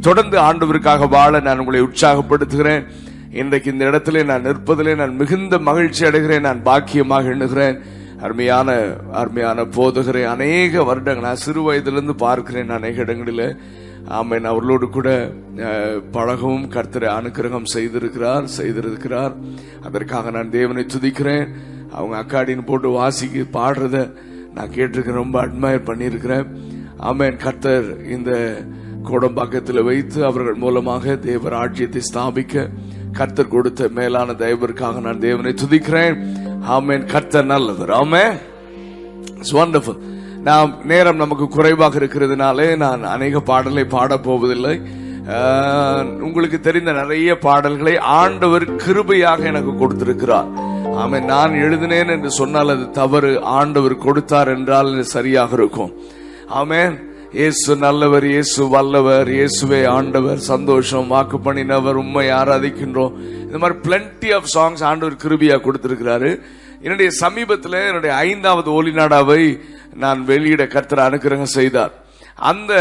தொடர்ந்து ஆண்டவருக்காக வாழ நான் உங்களை உற்சாகப்படுத்துகிறேன். இன்றைக்கு இந்த இடத்திலே நான் நிற்பதிலே நான் மிகுந்த மகிழ்ச்சி அடைகிறேன். நான் பாக்கியமாக எண்ணுகிறேன். அருமையான அருமையான போதகரை அநேக வருடங்கள் நான் சிறு வயதிலிருந்து பார்க்கிறேன் அநேக இடங்களில். ஆமேன். அவர்களோடு கூட பழகவும் கர்த்தரை அனுக்கிரகம் செய்திருக்கிறார் செய்திருக்கிறார். அதற்காக நான் தேவனை துதிக்கிறேன். அவங்க அக்காடின்னு போட்டு வாசிக்கு பாடுறத நான் கேட்டிருக்கேன். ரொம்ப அட்மயர் பண்ணியிருக்கிறேன். ஆமேன். கர்த்தர் இந்த கோடம்பாக்கத்தில் வைத்து அவர்கள் மூலமாக தேவர் ஆட்சியத்தை ஸ்தாபிக்க கர்த்தர் கொடுத்த மேலான தயவிற்காக நான் தேவனை துதிக்கிறேன். ஆமேன். கர்த்தர் நல்லவர். ஆமே வண்டர்ஃபுல் நாம் நேரம் நமக்கு குறைவாக இருக்கிறதுனாலே நான் அநேக பாடலை பாடப் போவதில்லை. உங்களுக்கு தெரிந்த நிறைய பாடல்களை ஆண்டவர் கிருபையாக எனக்கு கொடுத்திருக்கிறார். ஆமே நான் எழுதினேன் என்று சொன்னால் அது தவறு. ஆண்டவர் கொடுத்தார் என்றால் சரியாக இருக்கும். ஆமேன். இயேசு நல்லவர் இயேசு வல்லவர் இயேசுவே ஆண்டவர். சந்தோஷம் வாக்கு பண்ணினவர் உண்மை ஆராதிக்கின்றோம். இந்த மாதிரி பிளண்டி ஆஃப் சாங்ஸ் ஆண்டவர் கிருபியா கொடுத்திருக்கிறாரு. என்னுடைய சமீபத்தில் என்னுடைய ஐந்தாவது ஒலிநாடாவை நான் வெளியிட கர்த்தர் அனுக்கிரகம் செய்தார். அந்த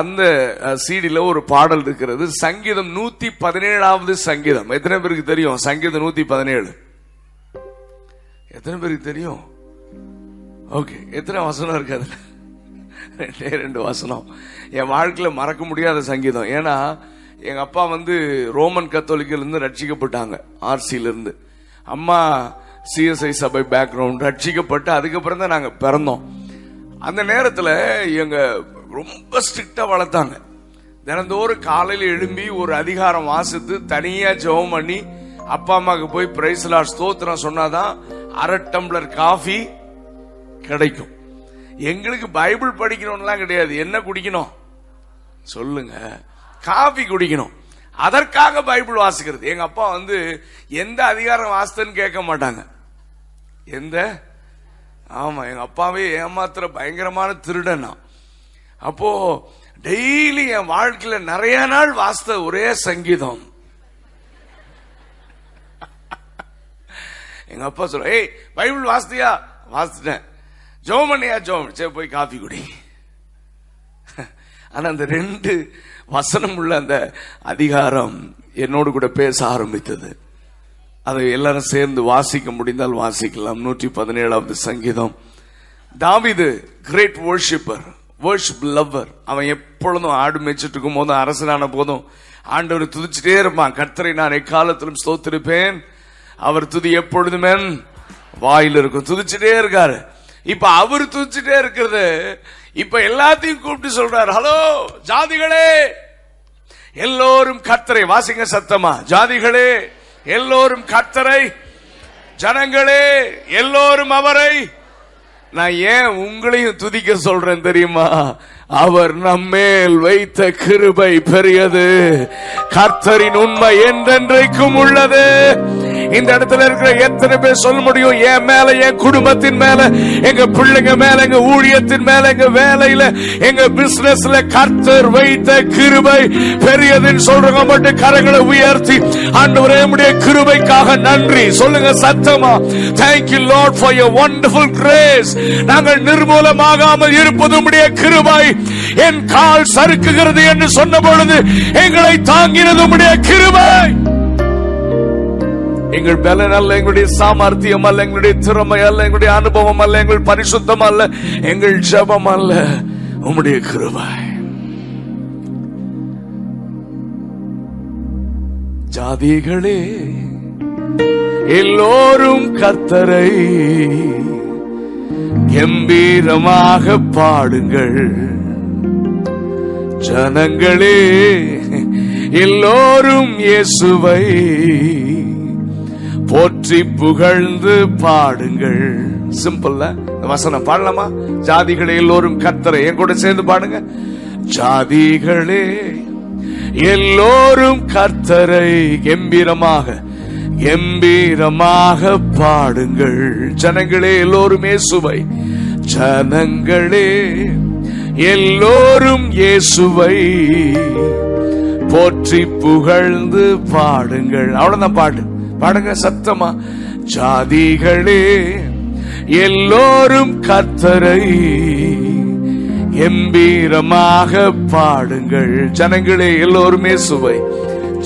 அந்த சீடியில் ஒரு பாடல் இருக்கிறது. சங்கீதம் நூத்தி பதினேழாவது சங்கீதம். எத்தனை பேருக்கு தெரியும்? சங்கீதம் நூத்தி பதினேழு எத்தனை பேருக்கு தெரியும்? ஓகே எத்தனை வசனம் இருக்கு அதுல? ரெண்டே ரெண்டு வசனம். என் வாழ்க்கையில் மறக்க முடியாத சங்கீதம். ஏன்னா எங்கள் அப்பா வந்து ரோமன் கத்தோலிக்கிலிருந்து ரட்சிக்கப்பட்டாங்க ஆர்சியிலிருந்து. அம்மா சிஎஸ்ஐ சபை பேக்ரவுண்ட் ரட்சிக்கப்பட்டு அதுக்கப்புறம் தான் நாங்கள் பிறந்தோம். அந்த நேரத்தில் எங்கள் ரொம்ப ஸ்ட்ரிக்டாக வளர்த்தாங்க. தினந்தோறும் காலையில் எழும்பி ஒரு அதிகாரம் வாசித்து தனியாக ஜெபம் பண்ணி அப்பா அம்மாவுக்கு போய் பிரைஸ்லா ஸ்தோத்திரம் சொன்னாதான் அரை டம்ளர் காஃபி கிடைக்கும். எங்களுக்கு பைபிள் படிக்கணும்லாம் கிடையாது. என்ன குடிக்கணும்? சொல்லுங்க. காஃபி குடிக்கணும். அதற்காக பைபிள் வாசிக்கிறது. எங்க அப்பா வந்து எந்த அதிகாரம் வாசித்தன்னு கேட்க மாட்டாங்க. எந்த? ஆமா எங்க அப்பாவே ஏமாத்துற பயங்கரமான திருடன் நான். அப்போ டெய்லி என் வாழ்க்கையில நிறைய நாள் வாசித்த ஒரே சங்கீதம். எங்க அப்பா சொல்ற ஏய் பைபிள் வாசித்தியா? வாசிட்டேன் ஜோம் பண்ணியா ஜோம் சரி போய் காஃபி குடி. ஆனா அந்த ரெண்டு வசனம் உள்ள அந்த அதிகாரம் என்னோடு கூட பேச ஆரம்பித்தது. அதை எல்லாரும் சேர்ந்து வாசிக்க முடிந்தால் வாசிக்கலாம். நூற்றி பதினேழாவது சங்கீதம். தாவிது கிரேட் worshipper வேர்ஷிப் லவ்வர் அவன் எப்பொழுதும் ஆடு மேய்ச்சிட்டு இருக்கும் போதும் அரசனான போதும். ஆண்டவர் துதிச்சுட்டே இருப்பான். கர்த்தரை நான் எக்காலத்திலும் ஸ்தோத்திருப்பேன். அவர் துதி எப்பொழுதுமே வாயில் இருக்கும் துதிச்சுட்டே இருக்காரு. இப்ப அவர் துதிச்சுட்டே இருக்கிறது. இப்ப எல்லாத்தையும் கூப்பிட்டு சொல்றாரு ஹலோ ஜாதிகளே எல்லோரும் கர்த்தரை வாசிங்க சத்தமா. ஜாதிகளே எல்லோரும் கர்த்தரை ஜனங்களே எல்லோரும் அவரை. நான் ஏன் உங்களையும் துதிக்க சொல்றேன் தெரியுமா? அவர் நம்மேல் வைத்த கிருபை பெரியது. கர்த்தரின் உண்மை என்றென்றைக்கும் உள்ளது. இந்த இடத்துல இருக்கிற எத்தனை பேர் சொல்ல முடியும்? என் மேல என் குடும்பத்தின் மேல எங்க பிள்ளைங்க மேல எங்க ஊழியத்தின் மேல எங்க வேலையில எங்க பிசினஸ்ல கர்த்தர் வைத்த கிருபை பெரியதுன்னு சொல்றவங்க மட்டும் கரங்களை உயர்த்தி ஆண்டவரே உம்முடைய கிருபைக்காக நன்றி. சொல்லுங்க சத்தமா. Thank you Lord for for wonderful grace நாங்கள் நிர்மூலமாகாமல் இருப்பது உடைய கிருபை. என் கால் சறுக்குகிறது என்று சொன்ன பொழுது எங்களை தாங்கினது உடைய கிருபை. எங்கள் பலன் அல்ல எங்களுடைய சாமர்த்தியம் அல்ல எங்களுடைய திறமை அல்ல எங்களுடைய அனுபவம் அல்ல எங்கள் பரிசுத்தம் அல்ல எங்கள் ஜபம் அல்ல. உம்முடைய கிருவாய் ஜாதிகளே எல்லோரும் கத்தரை கம்பீரமாக பாடுங்கள். ஜனங்களே எல்லோரும் இயேசுவை போற்றி புகழ்ந்து பாடுங்கள். சிம்பிள்ல வசனம் பாடலாமா? ஜாதிகளே எல்லோரும் கத்தரை என் கூட சேர்ந்து பாடுங்க. ஜாதிகளே எல்லோரும் கர்த்தரை கம்பீரமாக கம்பீரமாக பாடுங்கள். ஜனங்களே எல்லோரும் இயேசுவை ஜனங்களே எல்லோரும் இயேசுவை. போற்றி புகழ்ந்து பாடுங்கள். அவ்வளவுதான் பாட்டு. பாடுங்க சத்தமா. ஜாதிகளே எல்லோரும் கத்தரை எம்பீரமாக பாடுங்கள். ஜனங்களே எல்லோருமே சுவை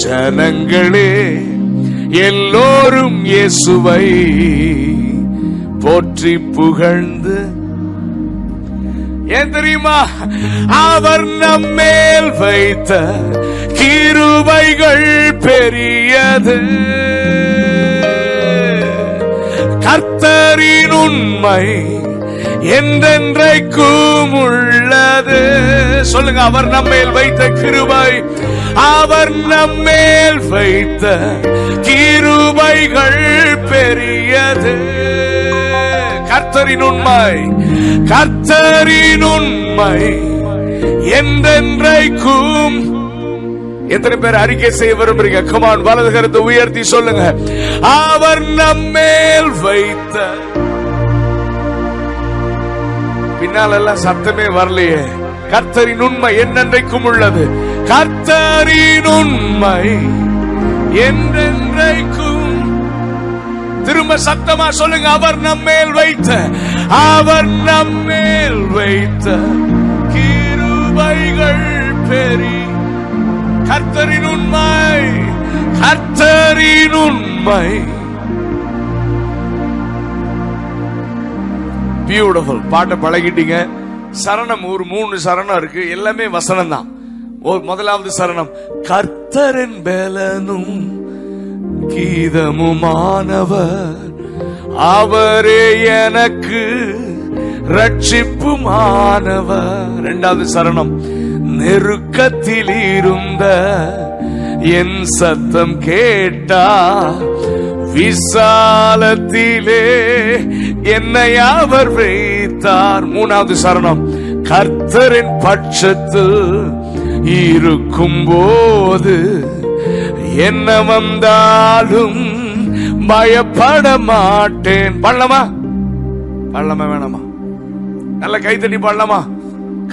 ஜனங்களே எல்லோரும் இயேசுவை போற்றி புகழ்ந்து ஏன் தெரியுமா? அவர் நம்மேல் வைத்த கிருபைகள் பெரியது. கர்த்தரின் உண்மை என்றென்றைக்கும் உள்ளது. சொல்லுங்க அவர் நம்மேல் வைத்த கிருபை. அவர் நம்மேல் வைத்த கிருபைகள் பெரியது. கர்த்தரின் உண்மை கர்த்தரின் உண்மை. என்றென்றைக்கும் எத்தனை பேர் அறிக்கை செய்ய விரும்புறீங்க? கமான் வலது கருத்தை உயர்த்தி சொல்லுங்க. அவர் நம்மேல் வைத்த பின்னால் எல்லாம் சத்தமே வரலையே. கர்த்தரின் உண்மை என்னென்றைக்கும் உள்ளது. கர்த்தரின் உண்மை என்றென்றைக்கும் திரும்ப சத்தமா சொல்லுங்க. அவர் நம்மேல் வைத்த அவர் நம்மேல் வைத்த கிருபைகள் பெரி. கர்த்தரின் உண்மை கர்த்தரின் உண்மை. பியூட்டிஃபுல் பாட்டை பழகிட்டீங்க. சரணம் ஒரு மூணு சரணம் இருக்கு. எல்லாமே வசனம் தான் முதலாவது சரணம். கர்த்தரின் பலனும் கீதமுமானவர் அவரே எனக்கு ரட்சிப்புமானவர். இரண்டாவது சரணம். நெருக்கத்தில் இருந்த என் சத்தம் கேட்டா விசாலத்திலே என்னை அவர் வைத்தார். மூணாவது சரணம். கர்த்தரின் பட்சத்து இருக்கும் போது என்ன வந்தாலும் பயப்பட மாட்டேன். பண்ணலாமா பண்ணலாமா வேணாமா? நல்ல கை தட்டி பண்ணலாமா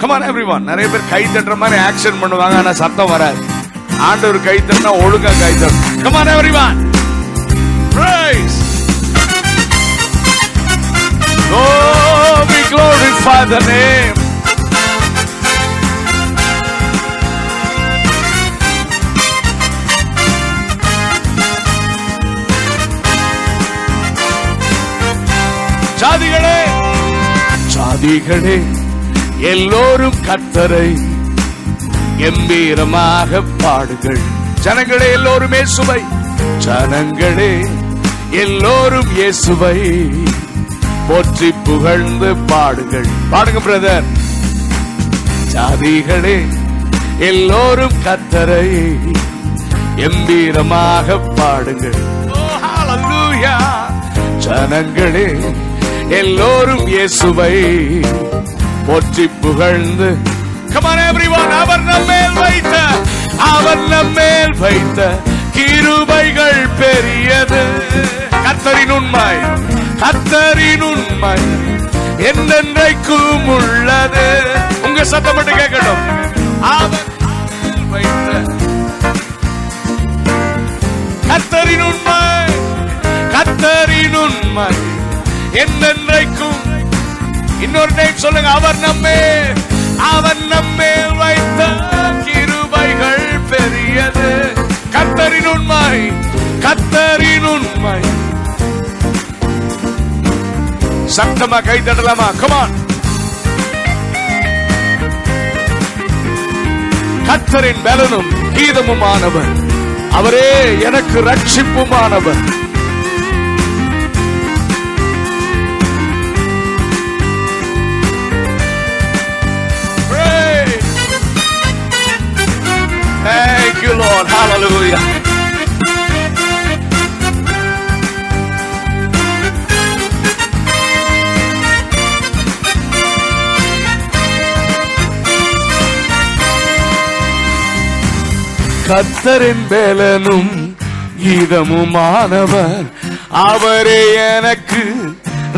கமான் எவ்ரிவான் நிறைய பேர் கை தட்டுற மாதிரி ஆக்ஷன் பண்ணுவாங்க ஆனா சத்தம் வராது. ஆண்டவர் கை தட்டினா ஒழுங்கா கை தட்டும் come on everyone praise Oh, we glorify the name. ஜாதிகளே ஜாதிகளே எல்லோரும் கத்தரை கம்பீரமாக பாடுங்கள். ஜனங்களே எல்லோருமே சுவை ஜனங்களே எல்லோரும் இயேசுவை போற்றி புகழ்ந்து பாடுங்கள். பாடுங்க பிரதர். ஜாதிகளே எல்லோரும் கத்தரை எம்பீரமாக பாடுங்கள். ஜனங்களே எல்லோரும் இயேசுவை போற்றி புகழ்ந்து. Come on அவர் நம்மேல் வைத்த அவர் நம்மேல் வைத்த கிருபைகள் பெரியது. கத்தரின் உண்மை கத்தரின் உண்மை என்னென்றைக்கும் உள்ளது. உங்க சத்தம் மட்டும் கேட்கட்டும். அவர் வைத்த கத்தரின் உண்மை கத்தரின் உண்மை என்னென்றைக்கும் இன்னொரு டைம் சொல்லுங்க அவர் நம்மே அவன் நம்மே வைத்த கிருபைகள் பெரியது. கத்தரின் உண்மை கத்தரின் உண்மை. சத்தமா கை தட்டலாமா? கமான் கத்தரின் பலனும் கீதமுமானவர். அவரே எனக்கு ரட்சிப்புமானவர். Lord. Hallelujah. கத்தரின் பேலனும் கீதமுமானவர் அவரே எனக்கு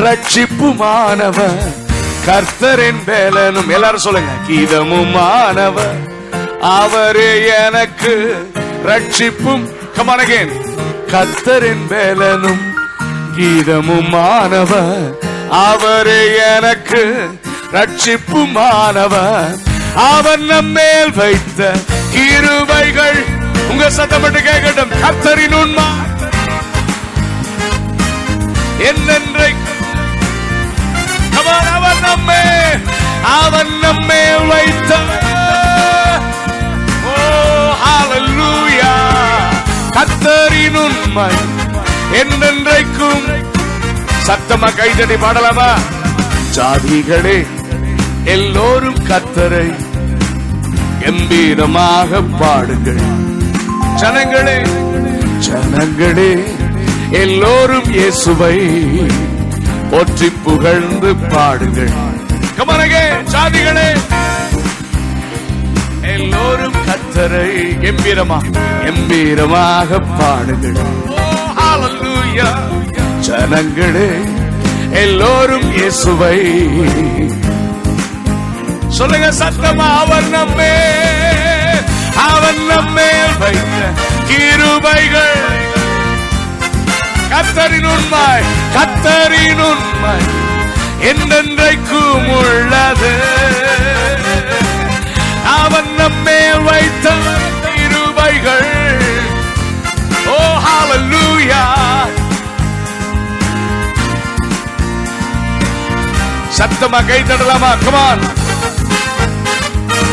ரட்சிப்புமானவர் கர்த்தரின் பேலனும் எல்லாரும் சொல்லுங்க கீதமுமானவர் அவரே எனக்கு ரட்சிப்பும் கமனகேன் வேலனும் கீதமும் மாணவர் அவரே எனக்கு ரட்சிப்புமானவர். அவன் நம்மேல் வைத்த கிருபைகள். உங்க சத்தப்பட்டு கேட்கட்டும். கத்தரின் உண்மை என்னென்றைக்கு? அவன் அவன் நம்மே அவன் நம்மே வைத்த ஹalleluya கத்தரின் உண்மை என்னென்றைக்கும் சத்தமா கைதடி பாடலாமா? ஜாதிகளே எல்லோரும் கத்தரை கம்பீரமாக பாடுங்கள். ஜனங்களே ஜனங்களே எல்லோரும் இயேசுவை போற்றி புகழ்ந்து பாடுங்கள். கமனகே ஜாதிகளே. எல்லோரும் கத்தரை எம்பீரமா எம்பீரமாக பாடுங்கள். ஜனங்களே எல்லோரும் இயேசுவை. சொல்லுங்க சத்தமா அவர் நம்மே அவன் நம்மே வைத்த கிருபைகள். கத்தரின் உண்மை கத்தரின் உண்மை என்றென்றைக்கும் உள்ளது. அவன் நம்மே வைத்த இருவைகள் ஓ ஹalleluya சத்தமா கை தடலாமா கமான்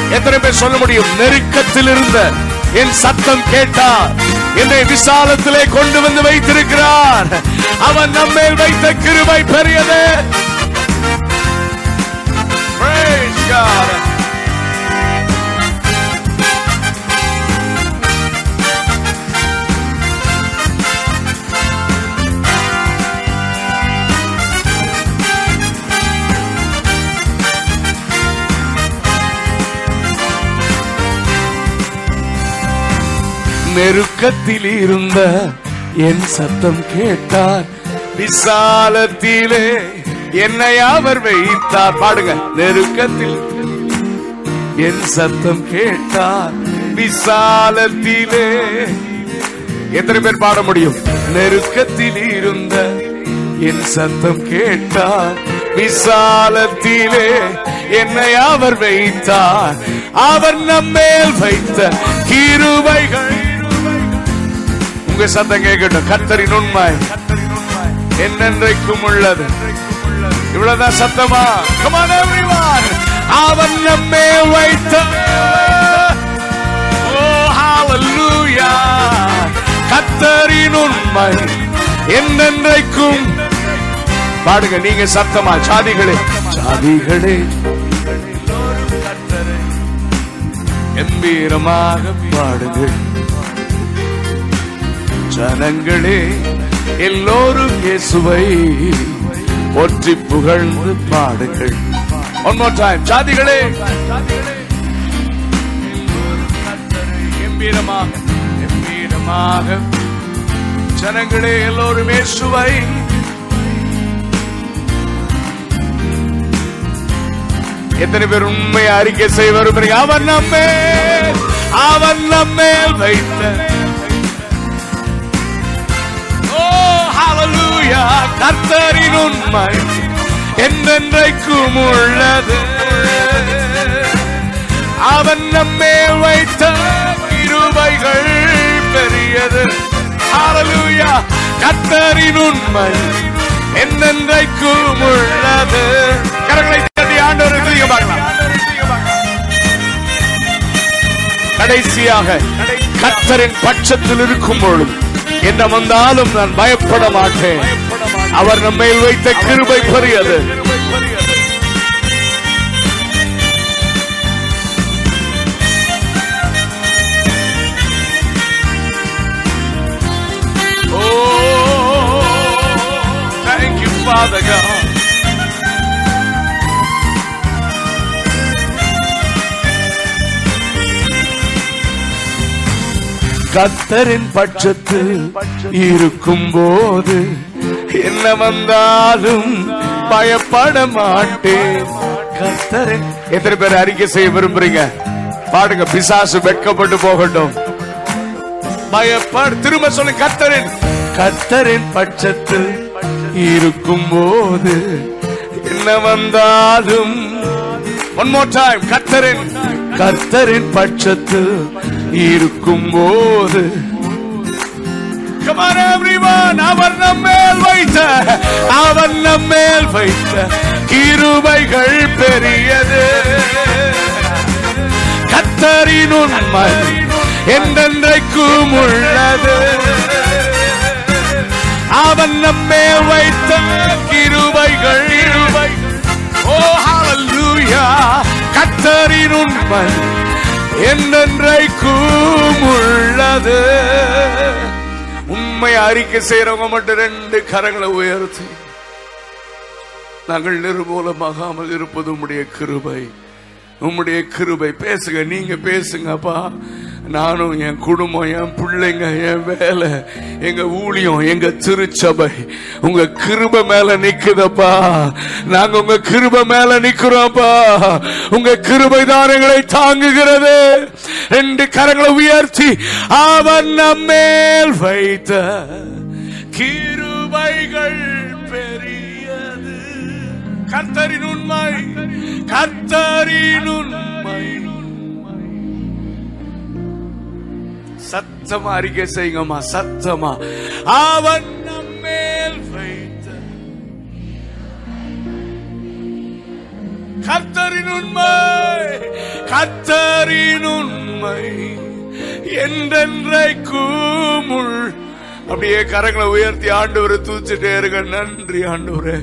எத்தனை பேர் சொல்ல முடியும்? நெருக்கத்தில் இருந்த என் சத்தம் கேட்டார். என்னை விசாலத்திலே கொண்டு வந்து வைத்திருக்கிறார். அவன் நம்மேல் வைத்த கிருபை பெரியது. Praise God. நெருக்கத்தில் இருந்த என் சத்தம் கேட்டார். விசாலத்திலே என்னை அவர் வைத்தார். பாடுங்க நெருக்கத்தில் என் சத்தம் கேட்டார். விசாலத்திலே எத்தனை பேர் பாட முடியும்? நெருக்கத்தில் இருந்த என் சத்தம் கேட்டார். விசாலத்திலே என்னை அவர் வைத்தார். அவர் நம்மேல் வைத்த கிருவைகள் உங்க சத்தம் கேட்கட்டும். கத்தரின் உண்மை. என்னென்றைக்கும் உள்ளது. இவ்வளவுதான் சத்தமா? Come அவன் நம்மே வைத்த கத்தரின் உண்மை. என்னென்றைக்கும் பாடுங்க நீங்க சத்தமா? சாதிகளே. சாதிகளே. கம்பீரமாக பாடுங்கள். ஜனங்களே எல்லோரும் இயேசுவை ஒற்றி புகழ்ந்து பாடுங்கள். ஒன் மோர் டைம் ஜாதிகளே. கம்பீரமாக கம்பீரமாக ஜனங்களே எல்லோரும் இயேசுவை. எத்தனை பேர் உண்மையை அறிக்கை செய்ய அவர் அவன் நம்மே அவன் நம்மேல் வைத்த ஹalleluya கர்த்தரின் உண்மை என்றென்றைக்கும் உள்ளது. அவன் நம்மே வைத்த கிருபைகள் பெரியது. ஹalleluya கர்த்தரின் உண்மை என்றென்றைக்கும் உள்ளது. கரங்களை தட்டி ஆண்டவர் நீங்க பார்க்கலாம். கடைசியாக கர்த்தரின் பட்சத்தில் இருக்கும் பொழுது என்ன வந்தாலும் நான் பயப்பட மாட்டேன். அவர் நம்மை வைத்த கிருபை பெரியது Oh, thank you, Father God. கத்தரின் பட்சத்தில் இருக்கும் போது என்ன வந்தாலும் பயப்பட மாட்டேன். கத்தரின் எத்தனை பேர் அறிக்கை செய்ய விரும்புறீங்க? பாடுங்க பிசாசு வெட்கப்பட்டு போகட்டும். பயப்பட திரும்ப சொல்லு கத்தரின் கத்தரின் பட்சத்தில் இருக்கும் போது என்ன வந்தாலும் ஒன் மோர் டைம் கர்த்தரின் கர்த்தரின் பட்சத்தில் இருக்கும் போது Come on everyone அவர் நம்மேல் வைத்த அவர் நம்மேல் வைத்த கிருபைகள் பெரியது. கத்தரின் உண்மை என்றென்றைக்கும் உள்ளது அவன் நம்மே வைத்த கிருபைகள். இருவை ஓ ஹalleluya கத்தரின் உண்மை என்றென்றைக்கும் உள்ளது உண்மை அறிக்கை செய்யறவங்க மட்டும் ரெண்டு கரங்களை உயர்த்தி நாங்கள் நிர்மூலமாகாமல் இருப்பது உடைய கிருபை. உம்முடைய கிருபை பேசுங்க நீங்க பேசுங்கப்பா. நானும் என் குடும்பம் என் பிள்ளைங்க என் வேலை எங்க ஊழியம் எங்க திருச்சபை உங்க கிருப மேல நிக்குதப்பா. நாங்க உங்க கிருப மேல நிக்கிறோம்ப்பா. உங்க கிருபை தான் எங்களை தாங்குகிறது. ரெண்டு கரங்களை உயர்த்தி அவன் நம்மேல் வைத்த கிருபைகள். கத்தரின் உண்மை கத்தரின் உண்மை சத்தமா அறிக்கை செய்யுங்கம்மா சத்தமா. அவன் நம்மேல் வைத்த கத்தரின் உண்மை கத்தரின் உண்மை என்றென்றைக்கும் உள். அப்படியே கரங்களை உயர்த்தி ஆண்டவரை தூச்சிட்டே இருக்க நன்றி ஆண்டவரே.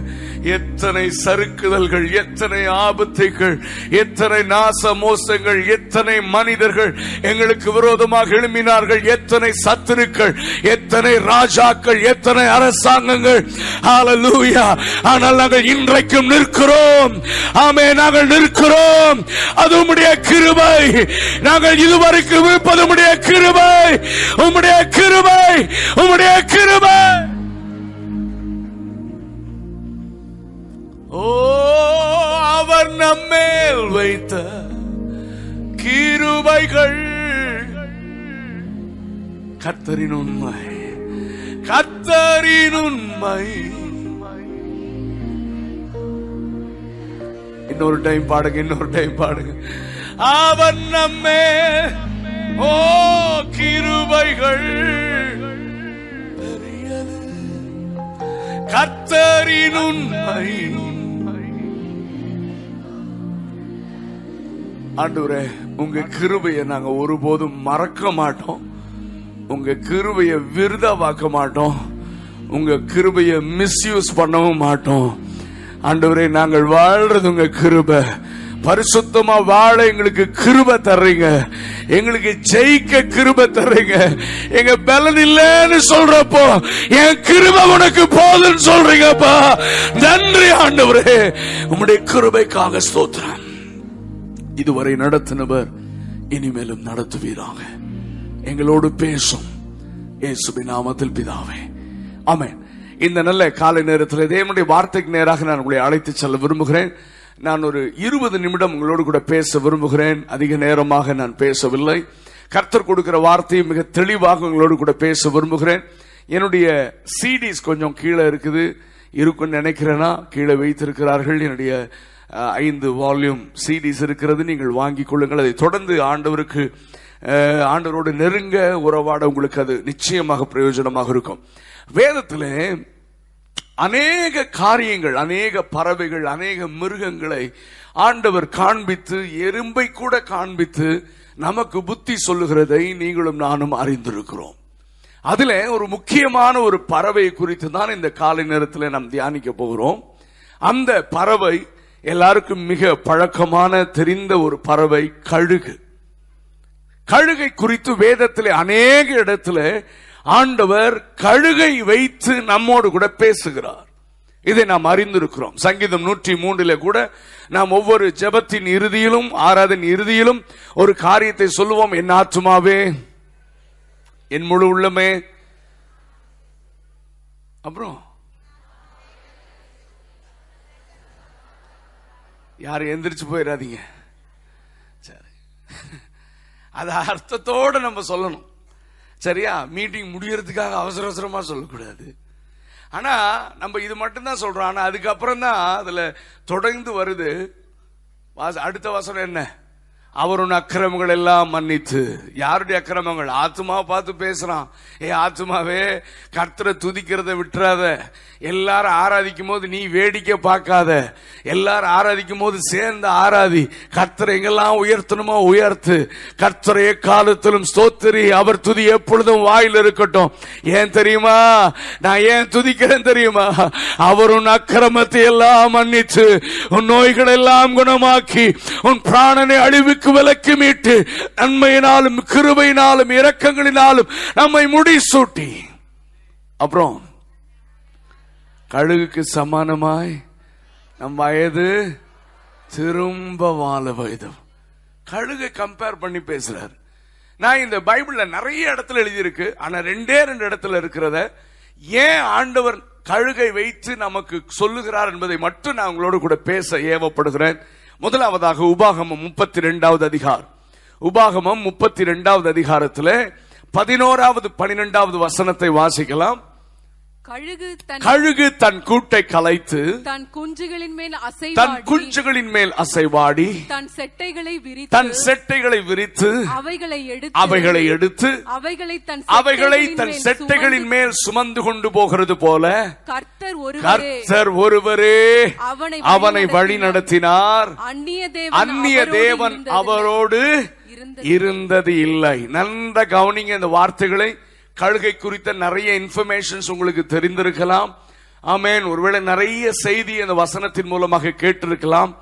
எத்தனை சறுக்குதல்கள் எத்தனை ஆபத்துகள் எத்தனை நாச மோசங்கள் எத்தனை மனிதர்கள் எங்களுக்கு விரோதமாக எழும்பினார்கள் எத்தனை சத்துருக்கள் எத்தனை ராஜாக்கள் எத்தனை அரசாங்கங்கள். ஆனால் நாங்கள் இன்றைக்கும் நிற்கிறோம். ஆமே நாங்கள் நிற்கிறோம். அது உம்முடைய கிருபை. நாங்கள் இதுவரைக்கும் இருப்பது உம்முடைய கிருபை. உம்முடைய கிருபை. உம்முடைய கிருபை. ஓ அவர் நம்மேல் வைத்த கிருபைகள். கத்தரின் உண்மை கத்தரின் உண்மை. இன்னொரு டைம் பாடுங்க இன்னொரு டைம் பாடுங்க. அவன் நம்மே ஓ கிருபைகள். கத்தரின் உண்மை. ஆண்டவரே உங்க கிருபையை நாங்க ஒருபோதும் மறக்க மாட்டோம். உங்க கிருபையை விருதாவாக்க மாட்டோம். உங்க கிருபையை மிஸ்யூஸ் பண்ணவும் மாட்டோம். ஆண்டவரே நாங்கள் வாழ்றது உங்க கிருபை. பரிசுத்தமா வாழ எங்களுக்கு கிருபை தர்றீங்க. எங்களுக்கு ஜெயிக்க கிருபை தர்றீங்க. எங்க பலன் இல்லைன்னு சொல்றப்போ என் கிருபை உனக்கு போதுன்னு சொல்றீங்கப்பா. நன்றி ஆண்டவரே. உம்முடைய கிருபைக்காக ஸ்தோத்திரம். இதுவரை நடத்தினவர் இனிமேலும் நடத்துவீராக. எங்களோடு பேசும் இயேசுவின் நாமத்தில் பிதாவே. ஆமேன். இந்த நல்ல காலை நேரத்தில் தேவனுடைய வார்த்தைக்கு நேராக நான் உங்களை அழைத்து செல்ல விரும்புகிறேன். நான் ஒரு இருபது நிமிடம் உங்களோடு கூட பேச விரும்புகிறேன். அதிக நேரமாக நான் பேசவில்லை. கர்த்தர் கொடுக்கிற வார்த்தையை மிக தெளிவாக உங்களோடு கூட பேச விரும்புகிறேன். என்னுடைய சிடிஸ் கொஞ்சம் கீழே இருக்குது. இருக்குன்னு நினைக்கிறேன்னா கீழே வைத்திருக்கிறார்கள். என்னுடைய ஐந்து வால்யூம் சிடிஸ் இருக்கிறது. நீங்கள் வாங்கிக் கொள்ளுங்கள். அதை தொடர்ந்து ஆண்டவருக்கு ஆண்டவரோடு நெருங்க உறவாட உங்களுக்கு அது நிச்சயமாக பிரயோஜனமாக இருக்கும். வேதத்திலே அநேக காரியங்கள் அநேக பறவைகள் அநேக மிருகங்களை ஆண்டவர் காண்பித்து எறும்பை கூட காண்பித்து நமக்கு புத்தி சொல்லுகிறதை நீங்களும் நானும் அறிந்திருக்கிறோம். அதுல ஒரு முக்கியமான ஒரு பறவை குறித்து தான் இந்த காலை நேரத்தில் நாம் தியானிக்க போகிறோம். அந்த பறவை எல்லாருக்கும் மிக பழக்கமான தெரிந்த ஒரு பறவை கழுகு. கழுகை குறித்து வேதத்திலே அநேக இடத்துல ஆண்டவர் கழுகை வைத்து நம்மோடு கூட பேசுகிறார். இதை நாம் அறிந்திருக்கிறோம். சங்கீதம் நூற்றி மூன்றில கூட நாம் ஒவ்வொரு ஜெபத்தின் இறுதியிலும் ஆராதன் இறுதியிலும் ஒரு காரியத்தை சொல்லுவோம். என் ஆத்துமாவே என் முழு உள்ளமே. அப்புறம் யாரும் எந்திரிச்சு போயிடாதீங்க சரி. அதை அர்த்தத்தோடு நம்ம சொல்லணும். சரியா? மீட்டிங் முடியறதுக்காக அவசர அவசரமாக சொல்லக்கூடாது. ஆனால் நம்ம இது மட்டும்தான் சொல்கிறோம் ஆனால் அதுக்கப்புறம் தான் அதில் தொடர்ந்து வருது. வாச- அடுத்த வசனம் என்ன? அவருன் அக்கிரமங்கள் எல்லாம் மன்னித்து. யாருடைய அக்கிரமங்கள்? ஆத்மாவை பார்த்து பேசுறான். ஏ ஆத்மாவே கர்த்தரை துதிக்கிறத விட்டுறாத. எல்லாரும் ஆராதிக்கும் போது நீ வேடிக்கை பார்க்காத. எல்லாரும் ஆராதிக்கும் போது சேர்ந்து ஆராதி. கர்த்தரை எங்கெல்லாம் உயர்த்தணுமோ உயர்த்து. கர்த்தரை காலத்திலும் ஸ்தோத்திரி. அவர் துதி எப்பொழுதும் வாயில் இருக்கட்டும். ஏன் தெரியுமா? நான் ஏன் துதிக்கிறேன் தெரியுமா? அவர் உன் அக்கிரமத்தை எல்லாம் மன்னித்து உன் நோய்கள் எல்லாம் குணமாக்கி உன் பிராணனை அழிவுக்கு விலக்கி மீட்டு நன்மையினாலும் கிருபையினாலும் இரக்கங்களினாலும் நம்மை முடிசூட்டி. அப்புறம் கழுகுக்கு சமானமாய் நம் வயது திரும்ப வாழ வயது கழுகை கம்பேர் பண்ணி பேசுறார். நான் இந்த பைபிள்ல நிறைய இடத்துல எழுதியிருக்கு. ஆனா ரெண்டே ரெண்டு இடத்துல இருக்கிறத ஏன் ஆண்டவர் கழுகை வைத்து நமக்கு சொல்லுகிறார் என்பதை மட்டும் நான் உங்களோடு கூட பேச ஏவப்படுகிறேன். முதலாவதாக உபாகமம் முப்பத்தி ரெண்டாவது அதிகாரம். உபாகமம் முப்பத்தி ரெண்டாவது அதிகாரத்தில் பதினோராவது பனிரெண்டாவது வசனத்தை வாசிக்கலாம். கழுகு தன் கழுகு தன் கூட்டை கலைத்து தன் குஞ்சுகளின் மேல் தன் அசைவாடி குஞ்சுகளின் மேல் அசைவாடி தன் செட்டைகளை விரித்து தன் செட்டைகளை விரித்து அவைகளை எடுத்து அவைகளை எடுத்து அவைகளை தன் அவைகளை தன் செட்டைகளின் மேல் சுமந்து கொண்டு போகிறது போல கர்த்தர் ஒருவரே. கர்த்தர் ஒருவரே. அவனை அவனை வழி நடத்தினார். அந்நிய தேவன் அந்நிய அவரோடு தேவன். அவரோடு இருந்தது. இருந்தது இல்லை. நன்ற கவனிங்க இந்த வார்த்தைகளை. கழுகை குறித்த நிறைய இன்ஃபர்மேஷன்ஸ் உங்களுக்கு தெரிந்திருக்கலாம். ஆமேன். ஒருவேளை நிறைய செய்தி அந்த வசனத்தின் மூலமாக கேட்டிருக்கலாம்.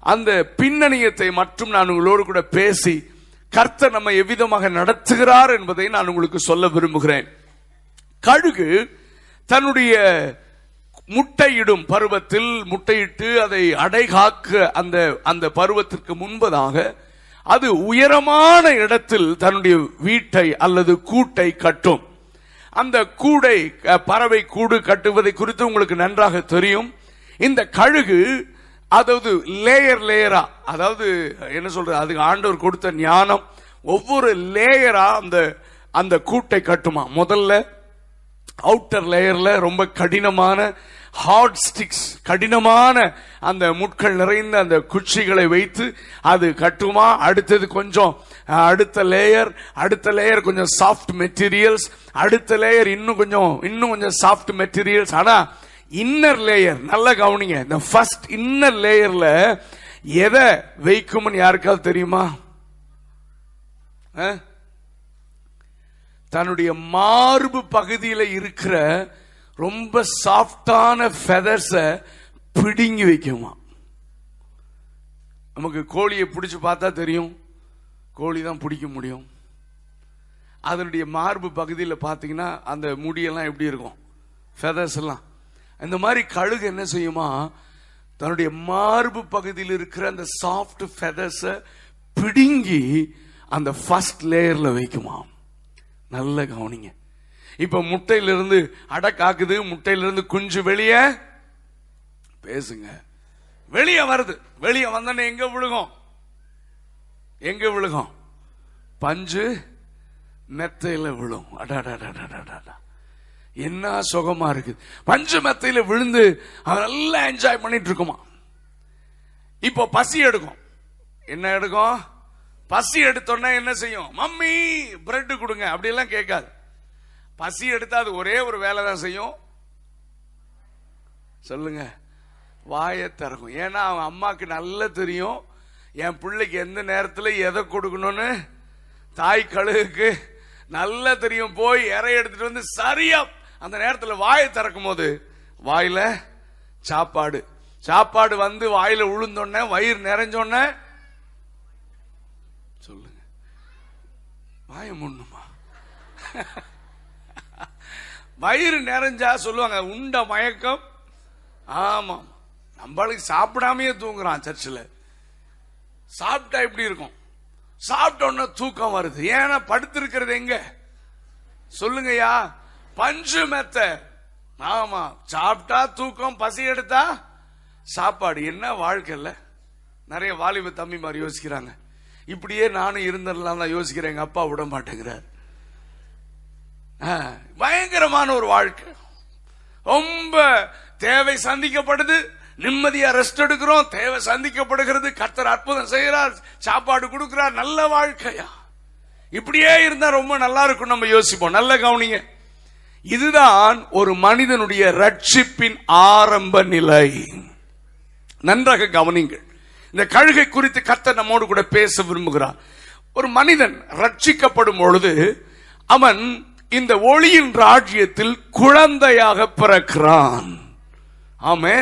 அந்த பின்னணியத்தை மட்டும் நான் உங்களோடு கூட பேசி கர்த்தர் நம்ம எவ்விதமாக நடத்துகிறார் என்பதை நான் உங்களுக்கு சொல்ல விரும்புகிறேன். கழுகு தன்னுடைய முட்டையிடும் பருவத்தில் முட்டையிட்டு அதை அடைகாக்க அந்த அந்த பருவத்திற்கு முன்பதாக அது உயரமான இடத்தில் தன்னுடைய வீட்டை அல்லது கூட்டை கட்டும். அந்த கூடை பறவை கூடு கட்டுவதை குறித்து உங்களுக்கு நன்றாக தெரியும். இந்த கழுகு அதாவது லேயர் லேயரா அதாவது என்ன சொல்றது அதுக்கு ஆண்டவர் கொடுத்த ஞானம் ஒவ்வொரு லேயரா அந்த அந்த கூட்டை கட்டுமா. முதல்ல அவுட்டர் லேயர்ல ரொம்ப கடினமான ஹார்ட் ஸ்டிக்ஸ் கடினமான அந்த முட்கள் நிறைந்த அந்த குச்சிகளை வைத்து அது கட்டுமா? அடுத்தது கொஞ்சம் அடுத்த லேயர் அடுத்த லேயர் கொஞ்சம் சாஃப்ட் மெட்டீரியல்ஸ் அடுத்த லேயர் இன்னும் கொஞ்சம் இன்னும் கொஞ்சம் சாஃப்ட் மெட்டீரியல்ஸ் ஆனா இன்னர் லேயர் நல்ல கவனிங்க இந்த ஃபர்ஸ்ட் இன்னர் லேயர்ல எதை வைக்கும்னு யாருக்காவது தெரியுமா? தன்னுடைய மார்பு பகுதியில் இருக்கிற ரொம்ப சாஃப்டான ஃபெதர்ஸ பிடுங்கி வைக்குமா? நமக்கு கோழியை பிடிச்சு பார்த்தா தெரியும். கோழி தான் பிடிக்க முடியும். அதனுடைய மார்பு பகுதியில் பார்த்தீங்கன்னா அந்த முடியெல்லாம் எப்படி இருக்கும்? ஃபெதர்ஸ் எல்லாம். இந்த மாதிரி கழுகு என்ன செய்யுமா? தன்னுடைய மார்பு பகுதியில் இருக்கிற அந்த சாஃப்ட் ஃபெதர்ஸ பிடுங்கி அந்த ஃபர்ஸ்ட் லேயர்ல வைக்குமா? நல்ல கவனிங்க. இப்ப முட்டையிலிருந்து அடை காக்குது முட்டையிலிருந்து குஞ்சு வெளியே. பேசுங்க. வெளியே வருது. வெளியே வந்தோடனே எங்க விழுகும்? எங்க விழுகும்? பஞ்சு மெத்தையில விழும். அடாடாடாடாடாடா என்ன சுகமா இருக்குது பஞ்சு மெத்தையில விழுந்து அவன் நல்லா என்ஜாய் பண்ணிட்டு இருக்குமா இப்போ பசி எடுக்கும் என்ன எடுக்கும் பசி எடுத்தோன்னா என்ன செய்யும் மம்மி பிரெட் கொடுங்க அப்படி எல்லாம் கேட்காது பசி எடுத்தா அது ஒரே ஒரு வேலை தான் செய்யும். சொல்லுங்க. வாயை திறக்கும். ஏன்னா அவன் அம்மாவுக்கு நல்லா தெரியும். என் பிள்ளைக்கு எந்த நேரத்தில் எதை கொடுக்கணும்னு? தாய் கழுகுக்கு நல்லா தெரியும். போய் இறை எடுத்துட்டு வந்து சரியா அந்த நேரத்தில் வாயை திறக்கும் போது வாயில சாப்பாடு. சாப்பாடு வந்து வாயில உளுந்தோடனே வயிறு நிறைஞ்சோடனே சொல்லுங்க. வாய முன்னுமா வயிறு நிறைஞ்சா சொல்லுவாங்க உண்ட மயக்கம். ஆமாம் நம்மளுக்கு சாப்பிடாமையே தூங்குறான் சர்ச்சில். சாப்பிட்டா எப்படி இருக்கும்? சாப்பிட்ட தூக்கம் வருது. ஏன்னா படுத்திருக்கிறது எங்க? சொல்லுங்கய்யா. பஞ்சு மெத்த. ஆமா. சாப்பிட்டா தூக்கம் பசி எடுத்தா சாப்பாடு. என்ன வாழ்க்கையில்? நிறைய வாலிப தம்பி மாதிரி யோசிக்கிறாங்க. இப்படியே நானும் இருந்துடலாம் தான் யோசிக்கிறேன். எங்க அப்பா விட மாட்டேங்கிறார். பயங்கரமான ஒரு வாழ்க்கை. ரொம்ப தேவை சந்திக்கப்படுது நிம்மதியா ரெஸ்ட் எடுக்கிறோம் தேவை சந்திக்கப்படுகிறது கத்தர் அற்புதம் செய்கிறார் சாப்பாடு கொடுக்கிறார் நல்ல வாழ்க்கையா. இப்படியே இருந்தா ரொம்ப நல்லா இருக்கும் நம்ம யோசிப்போம். நல்ல கவனிங்க. இதுதான் ஒரு மனிதனுடைய ரட்சிப்பின் ஆரம்ப நிலை. நன்றாக கவனிங்கள். இந்த கழுகை குறித்து கத்தர் நம்மோடு கூட பேச விரும்புகிறார். ஒரு மனிதன் ரட்சிக்கப்படும் பொழுது அவன் இந்த ஒளியின் ராஜ்யத்தில் குழந்தையாக பிறக்கிறான். ஆமே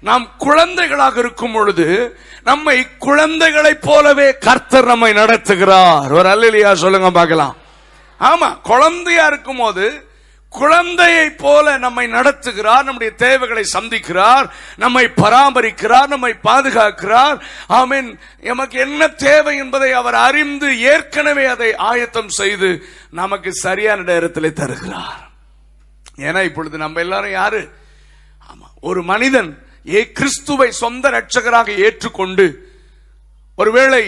நாம் குழந்தைகளாக இருக்கும் பொழுது நம்மை குழந்தைகளைப் போலவே கர்த்தர் நம்மை நடத்துகிறார். ஒரு அல்லையா சொல்லுங்க பார்க்கலாம். ஆமா குழந்தையா இருக்கும் போது குழந்தையை போல நம்மை நடத்துகிறார் நம்முடைய தேவைகளை சந்திக்கிறார் நம்மை பராமரிக்கிறார் நம்மை பாதுகாக்கிறார். ஆமீன். எமக்கு என்ன தேவை என்பதை அவர் அறிந்து ஏற்கனவே அதை ஆயத்தம் செய்து நமக்கு சரியான நேரத்தில் தருகிறார். ஏன்னா இப்பொழுது நம்ம எல்லாரும் யாரு? ஆமா ஒரு மனிதன் ஏ கிறிஸ்துவை சொந்த ரட்சகராக ஏற்றுக்கொண்டு ஒருவேளை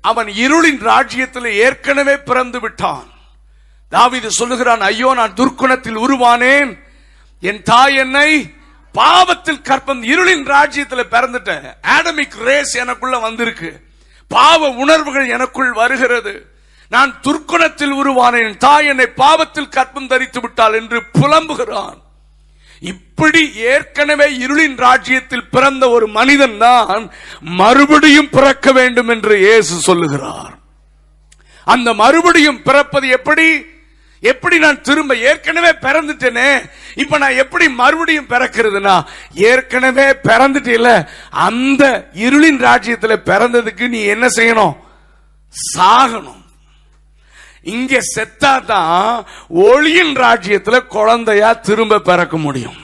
அவன் இருளின் ராஜ்யத்தில் ஏற்கனவே பிறந்து விட்டான். தாவிது சொல்லுகிறான் ஐயோ நான் துர்க்குணத்தில் உருவானேன். என் தாய் என்னை பாவத்தில் கற்பம் இருளின் ராஜ்யத்தில் பிறந்துட்டேன். ஆடமிக் ரேஸ் எனக்குள்ள வந்திருக்கு. பாவ உணர்வுகள் எனக்குள் வருகிறது. நான் துர்க்குணத்தில் உருவானேன். என் தாய் என்னை பாவத்தில் கற்பம் தரித்து விட்டாள் என்று புலம்புகிறான். இப்படி ஏற்கனவே இருளின் ராஜ்யத்தில் பிறந்த ஒரு மனிதன் தான் மறுபடியும் பிறக்க வேண்டும் என்று இயேசு சொல்லுகிறார். அந்த மறுபடியும் பிறப்பது எப்படி? எப்படி நான் திரும்ப ஏற்கனவே பிறந்துட்டேனே? இப்ப நான் எப்படி மறுபடியும் பிறக்கிறதுனா ஏற்கனவே பிறந்துட்டேல அந்த இருளின் ராஜ்யத்துல பிறந்ததுக்கு நீ என்ன செய்யணும்? சாகணும். இங்க செத்தாதான் ஒளியின் ராஜ்யத்துல குழந்தையா திரும்ப பிறக்க முடியும்.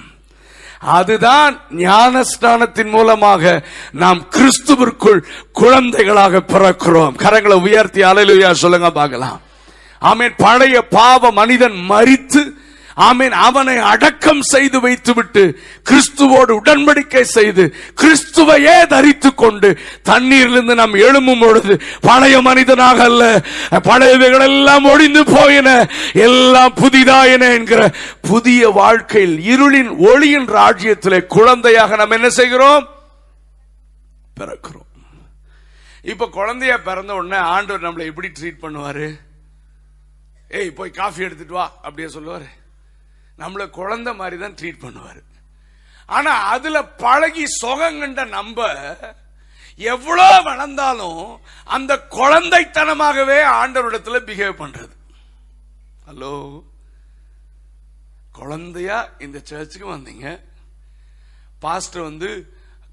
அதுதான் ஞானஸ்தானத்தின் மூலமாக நாம் கிறிஸ்துவிற்குள் குழந்தைகளாக பிறக்கிறோம். கரங்களை உயர்த்தி அலையிலுயா சொல்லுங்க பார்க்கலாம். ஆமீன் பழைய பாவ மனிதன் மறித்து ஆமீன் அவனை அடக்கம் செய்து வைத்துவிட்டு கிறிஸ்துவோடு உடன்படிக்கை செய்து கிறிஸ்துவையே தரித்து கொண்டு தண்ணீரிலிருந்து நாம் எழும்பும் பொழுது பழைய மனிதனாக அல்ல பழையவைகள் எல்லாம் ஒழிந்து போயின எல்லாம் புதிதாயின என்கிற புதிய வாழ்க்கையில் இருளின் ஒளியின் ராஜ்யத்திலே குழந்தையாக நாம் என்ன செய்கிறோம்? பிறக்கிறோம். இப்ப குழந்தைய பிறந்த உடனே ஆண்டவர் நம்மளை எப்படி ட்ரீட் பண்ணுவாரு? ஏய் போய் காஃபி எடுத்துட்டு வா அப்படியே சொல்லுவார். நம்மள குழந்தை மாதிரி தான் ட்ரீட் பண்ணுவார். ஆனா அதுல பழகி சுகங்கண்ட நம்ப எவ்வளோ வளர்ந்தாலும் அந்த குழந்தைத்தனமாகவே ஆண்டவரிடத்துல பிஹேவ் பண்றது. ஹலோ குழந்தையா இந்த சர்ச்சுக்கு வந்தீங்க. பாஸ்டர் வந்து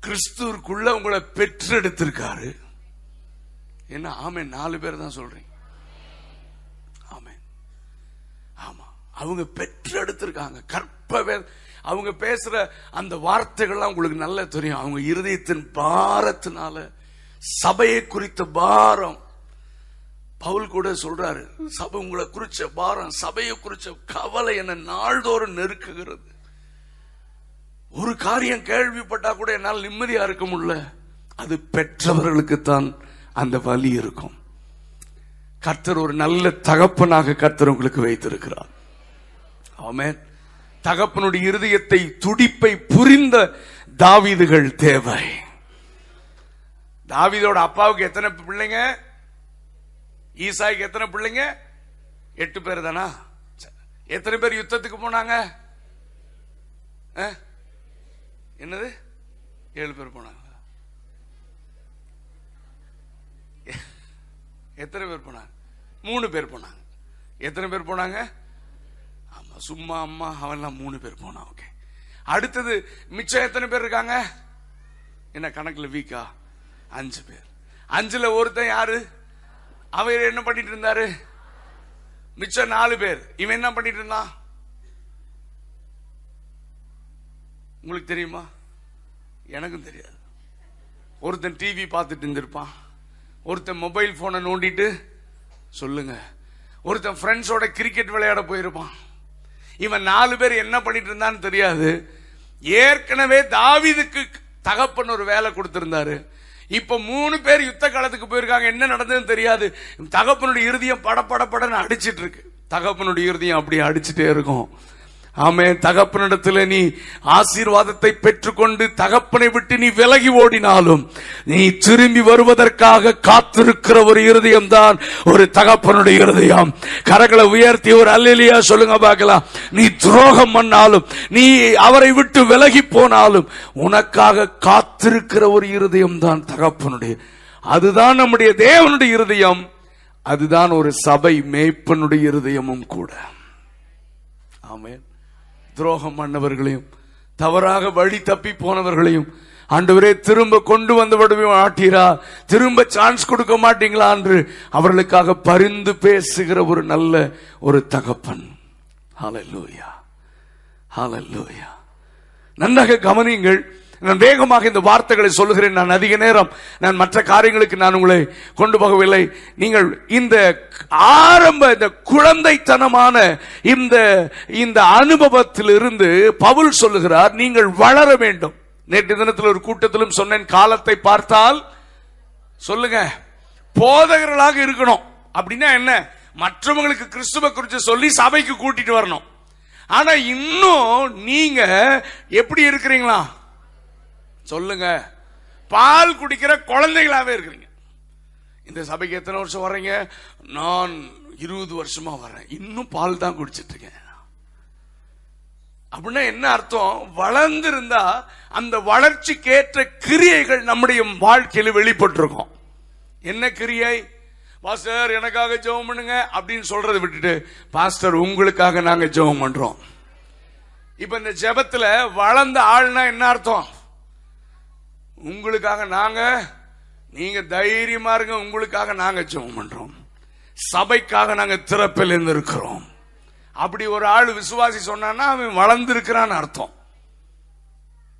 கிறிஸ்துவுக்குள்ள உங்களை பெற்றெடுத்திருக்காரு. என்ன ஆமே நாலு பேர் தான் சொல்றீங்க ஆமே ஆமா அவங்க பெற்றெடுத்திருக்காங்க கற்ப அவங்க பேசுற அந்த வார்த்தைகள்லாம் உங்களுக்கு நல்லா தெரியும். அவங்க இருதயத்தின் பாரத்தினால சபையை குறித்த பாரம். பவுல் கூட சொல்றாரு சபை உங்களை குறிச்ச பாரம் சபையை குறிச்ச கவலை என்ன நாள்தோறும் நெருக்குகிறது. ஒரு காரியம் கேள்விப்பட்டா கூட என்னால் நிம்மதியா இருக்க முடியல. அது பெற்றவர்களுக்குத்தான் அந்த வலி இருக்கும். கர்த்தர் ஒரு நல்ல தகப்பனாக கர்த்தர் உங்களுக்கு வைத்திருக்கிறார். ஆமேன். தகப்பனுடைய இருதயத்தை துடிப்பை புரிந்த தாவிதுகள் தேவை. தாவீதோட அப்பாவுக்கு எத்தனை பிள்ளைங்க? ஈசாய்க்கு எத்தனை பிள்ளைங்க? எட்டு பேர் தானா? எத்தனை பேர் யுத்தத்துக்கு போனாங்க? ஆ? என்னது? ஏழு பேர் போனாங்க. எத்தனை பேர் போனாங்க? மூணு பேர் போனாங்க. எத்தனை பேர் போனாங்க? சும்மா அம்மா அவன்லாம் மூணு பேர் போனான் ஓகே அடுத்தது மிச்சம் எத்தனை பேர் இருக்காங்க? என்ன கணக்குல வீக்கா அஞ்சு பேர். அஞ்சுல ஒருத்தன் யாரு? அவர் என்ன பண்ணிட்டு இருந்தாரு? மிச்சம் நாலு பேர். இவன் என்ன பண்ணிட்டு இருந்தான்? உங்களுக்கு தெரியுமா? எனக்கும் தெரியாது. ஒருத்தன் டிவி பார்த்துட்டு இருந்திருப்பான். ஒருத்தன் மொபைல் போனை நோண்டிட்டு சொல்லுங்க. ஒருத்தன் ஃப்ரெண்ட்ஸோட கிரிக்கெட் விளையாட போயிருப்பான். இவன் நாலு பேர் என்ன பண்ணிட்டு இருந்தான்னு தெரியாது. ஏற்கனவே தாவிதுக்கு தகப்பன் ஒரு வேலை கொடுத்திருந்தாரு. இப்ப மூணு பேர் யுத்த காலத்துக்கு போயிருக்காங்க. என்ன நடந்ததுன்னு தெரியாது. தகப்பனுடைய இறுதியம் பட படன்னு அடிச்சிட்டு இருக்கு. தகப்பனுடைய இறுதியம் அப்படி அடிச்சுட்டே இருக்கும். ஆமே தகப்பனிடத்தில் நீ ஆசீர்வாதத்தை பெற்றுக்கொண்டு தகப்பனை விட்டு நீ விலகி ஓடினாலும் நீ திரும்பி வருவதற்காக காத்திருக்கிற ஒரு இருதயம் தான் ஒரு தகப்பனுடைய இருதயம். கரங்களை உயர்த்தி ஒரு அல்லலியா சொல்லுங்க பார்க்கலாம். நீ துரோகம் பண்ணாலும் நீ அவரை விட்டு விலகி போனாலும் உனக்காக காத்திருக்கிற ஒரு இருதயம் தான் தகப்பனுடைய. அதுதான் நம்முடைய தேவனுடைய இருதயம். அதுதான் ஒரு சபை மேய்ப்பனுடைய இருதயமும் கூட. ஆமென். துரோகம் பண்ணவர்களையும் தவறாக வழி தப்பி போனவர்களையும் ஆண்டவரே திரும்ப கொண்டு வந்து விடவே மாட்டீரா திரும்ப சான்ஸ் கொடுக்க மாட்டீங்களா என்று அவர்களுக்காக பரிந்து பேசுகிற ஒரு நல்ல ஒரு தகப்பன். ஹalleluya ஹalleluya நன்றாக கவனியுங்கள் நான் வேகமாக இந்த வார்த்தைகளை சொல்லுகிறேன். நான் அதிக நேரம் நான் மற்ற காரியங்களுக்கு நான் உங்களை கொண்டு போகவில்லை. நீங்கள் இந்த ஆரம்ப இந்த குழந்தைத்தனமான இந்த இந்த அனுபவத்திலிருந்து பவுல் சொல்லுகிறார் நீங்கள் வளர வேண்டும். நேற்று தினத்தில் ஒரு கூட்டத்திலும் சொன்னேன் காலத்தை பார்த்தால் சொல்லுங்க போதகர்களாக இருக்கணும். அப்படின்னா என்ன? மற்றவங்களுக்கு கிறிஸ்துவ குறித்து சொல்லி சபைக்கு கூட்டிட்டு வரணும். ஆனா இன்னும் நீங்க எப்படி இருக்கிறீங்களா? சொல்லுங்க. பால் குடிக்கிற குழந்தைகளாவே இருக்கிறீங்க. இந்த சபைக்கு எத்தனை வருஷம் வர்றீங்க? நான் இருபது வருஷமா வர்றேன். இன்னும் பால் தான் குடிச்சிட்டு இருக்கேன் அப்படின்னா என்ன அர்த்தம்? வளர்ந்திருந்தா அந்த வளர்ச்சிக்கேற்ற கிரியைகள் நம்முடைய வாழ்க்கையில் வெளிப்பட்டிருக்கும். என்ன கிரியை? பாஸ்டர் எனக்காக ஜெபம் பண்ணுங்க அப்படின்னு சொல்றதை விட்டுட்டு பாஸ்டர் உங்களுக்காக நாங்க ஜெபம் பண்றோம். இப்ப இந்த ஜெபத்துல வளர்ந்த ஆள்னா என்ன அர்த்தம்? உங்களுக்காக நாங்க நீங்க தைரியமா இருங்க உங்களுக்காக நாங்க ஜெபம் பண்றோம். சபைக்காக நாங்க திறப்பில் இருந்து இருக்கிறோம் அப்படி ஒரு ஆள் விசுவாசி சொன்னா அவன் வளர்ந்திருக்கிறான்னு அர்த்தம்.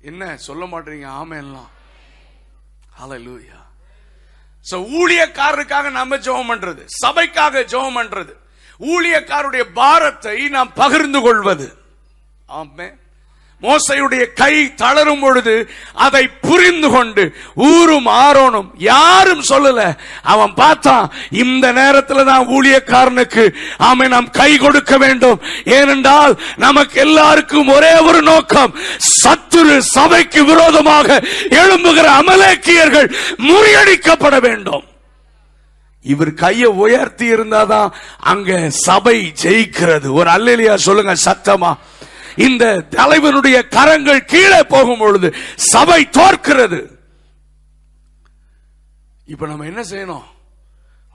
என்ன சொல்ல மாட்டீங்க ஆமை எல்லாம் சோ ஊழியக்காரருக்காக நாம ஜெபம் பண்றது சபைக்காக ஜெபம் பண்றது ஊழியக்காருடைய பாரத்தை நாம் பகிர்ந்து கொள்வது. ஆமே மோசையுடைய கை தளரும் பொழுது அதை புரிந்து கொண்டு ஊரும் ஆரோனும் யாரும் சொல்லல. அவன் பார்த்தான் இந்த நேரத்தில் தான் ஊழியக்காரனுக்கு அவன் நாம் கை கொடுக்க வேண்டும். ஏனென்றால் நமக்கு எல்லாருக்கும் ஒரே ஒரு நோக்கம் சத்துரு சபைக்கு விரோதமாக எழும்புகிற அமலேக்கியர்கள் முறியடிக்கப்பட வேண்டும். இவர் கையை உயர்த்தி இருந்தாதான் அங்க சபை ஜெயிக்கிறது. ஒரு அல்லையா சொல்லுங்க சத்தமா? இந்த தலைவனுடைய கரங்கள் கீழே போகும் பொழுது சபை தோற்கிறது. இப்ப நம்ம என்ன செய்யணும்?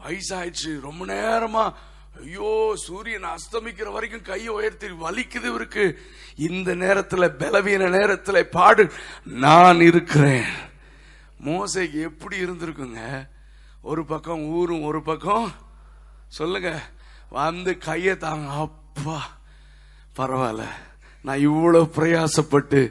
வயசாயிடுச்சு ரொம்ப நேரமா ஐயோ சூரியன் அஸ்தமிக்கிற வரைக்கும் கையை உயர்த்தி வலிக்குது இவருக்கு. இந்த நேரத்தில் பலவீன நேரத்தில் பாடு நான் இருக்கிறேன். மோசைக்கு எப்படி இருந்திருக்குங்க? ஒரு பக்கம் ஊரும் ஒரு பக்கம் சொல்லுங்க வந்து கையை தாங்க. அப்பா பரவாயில்ல. நான் இவ்வளவு பிரயாசப்பட்டு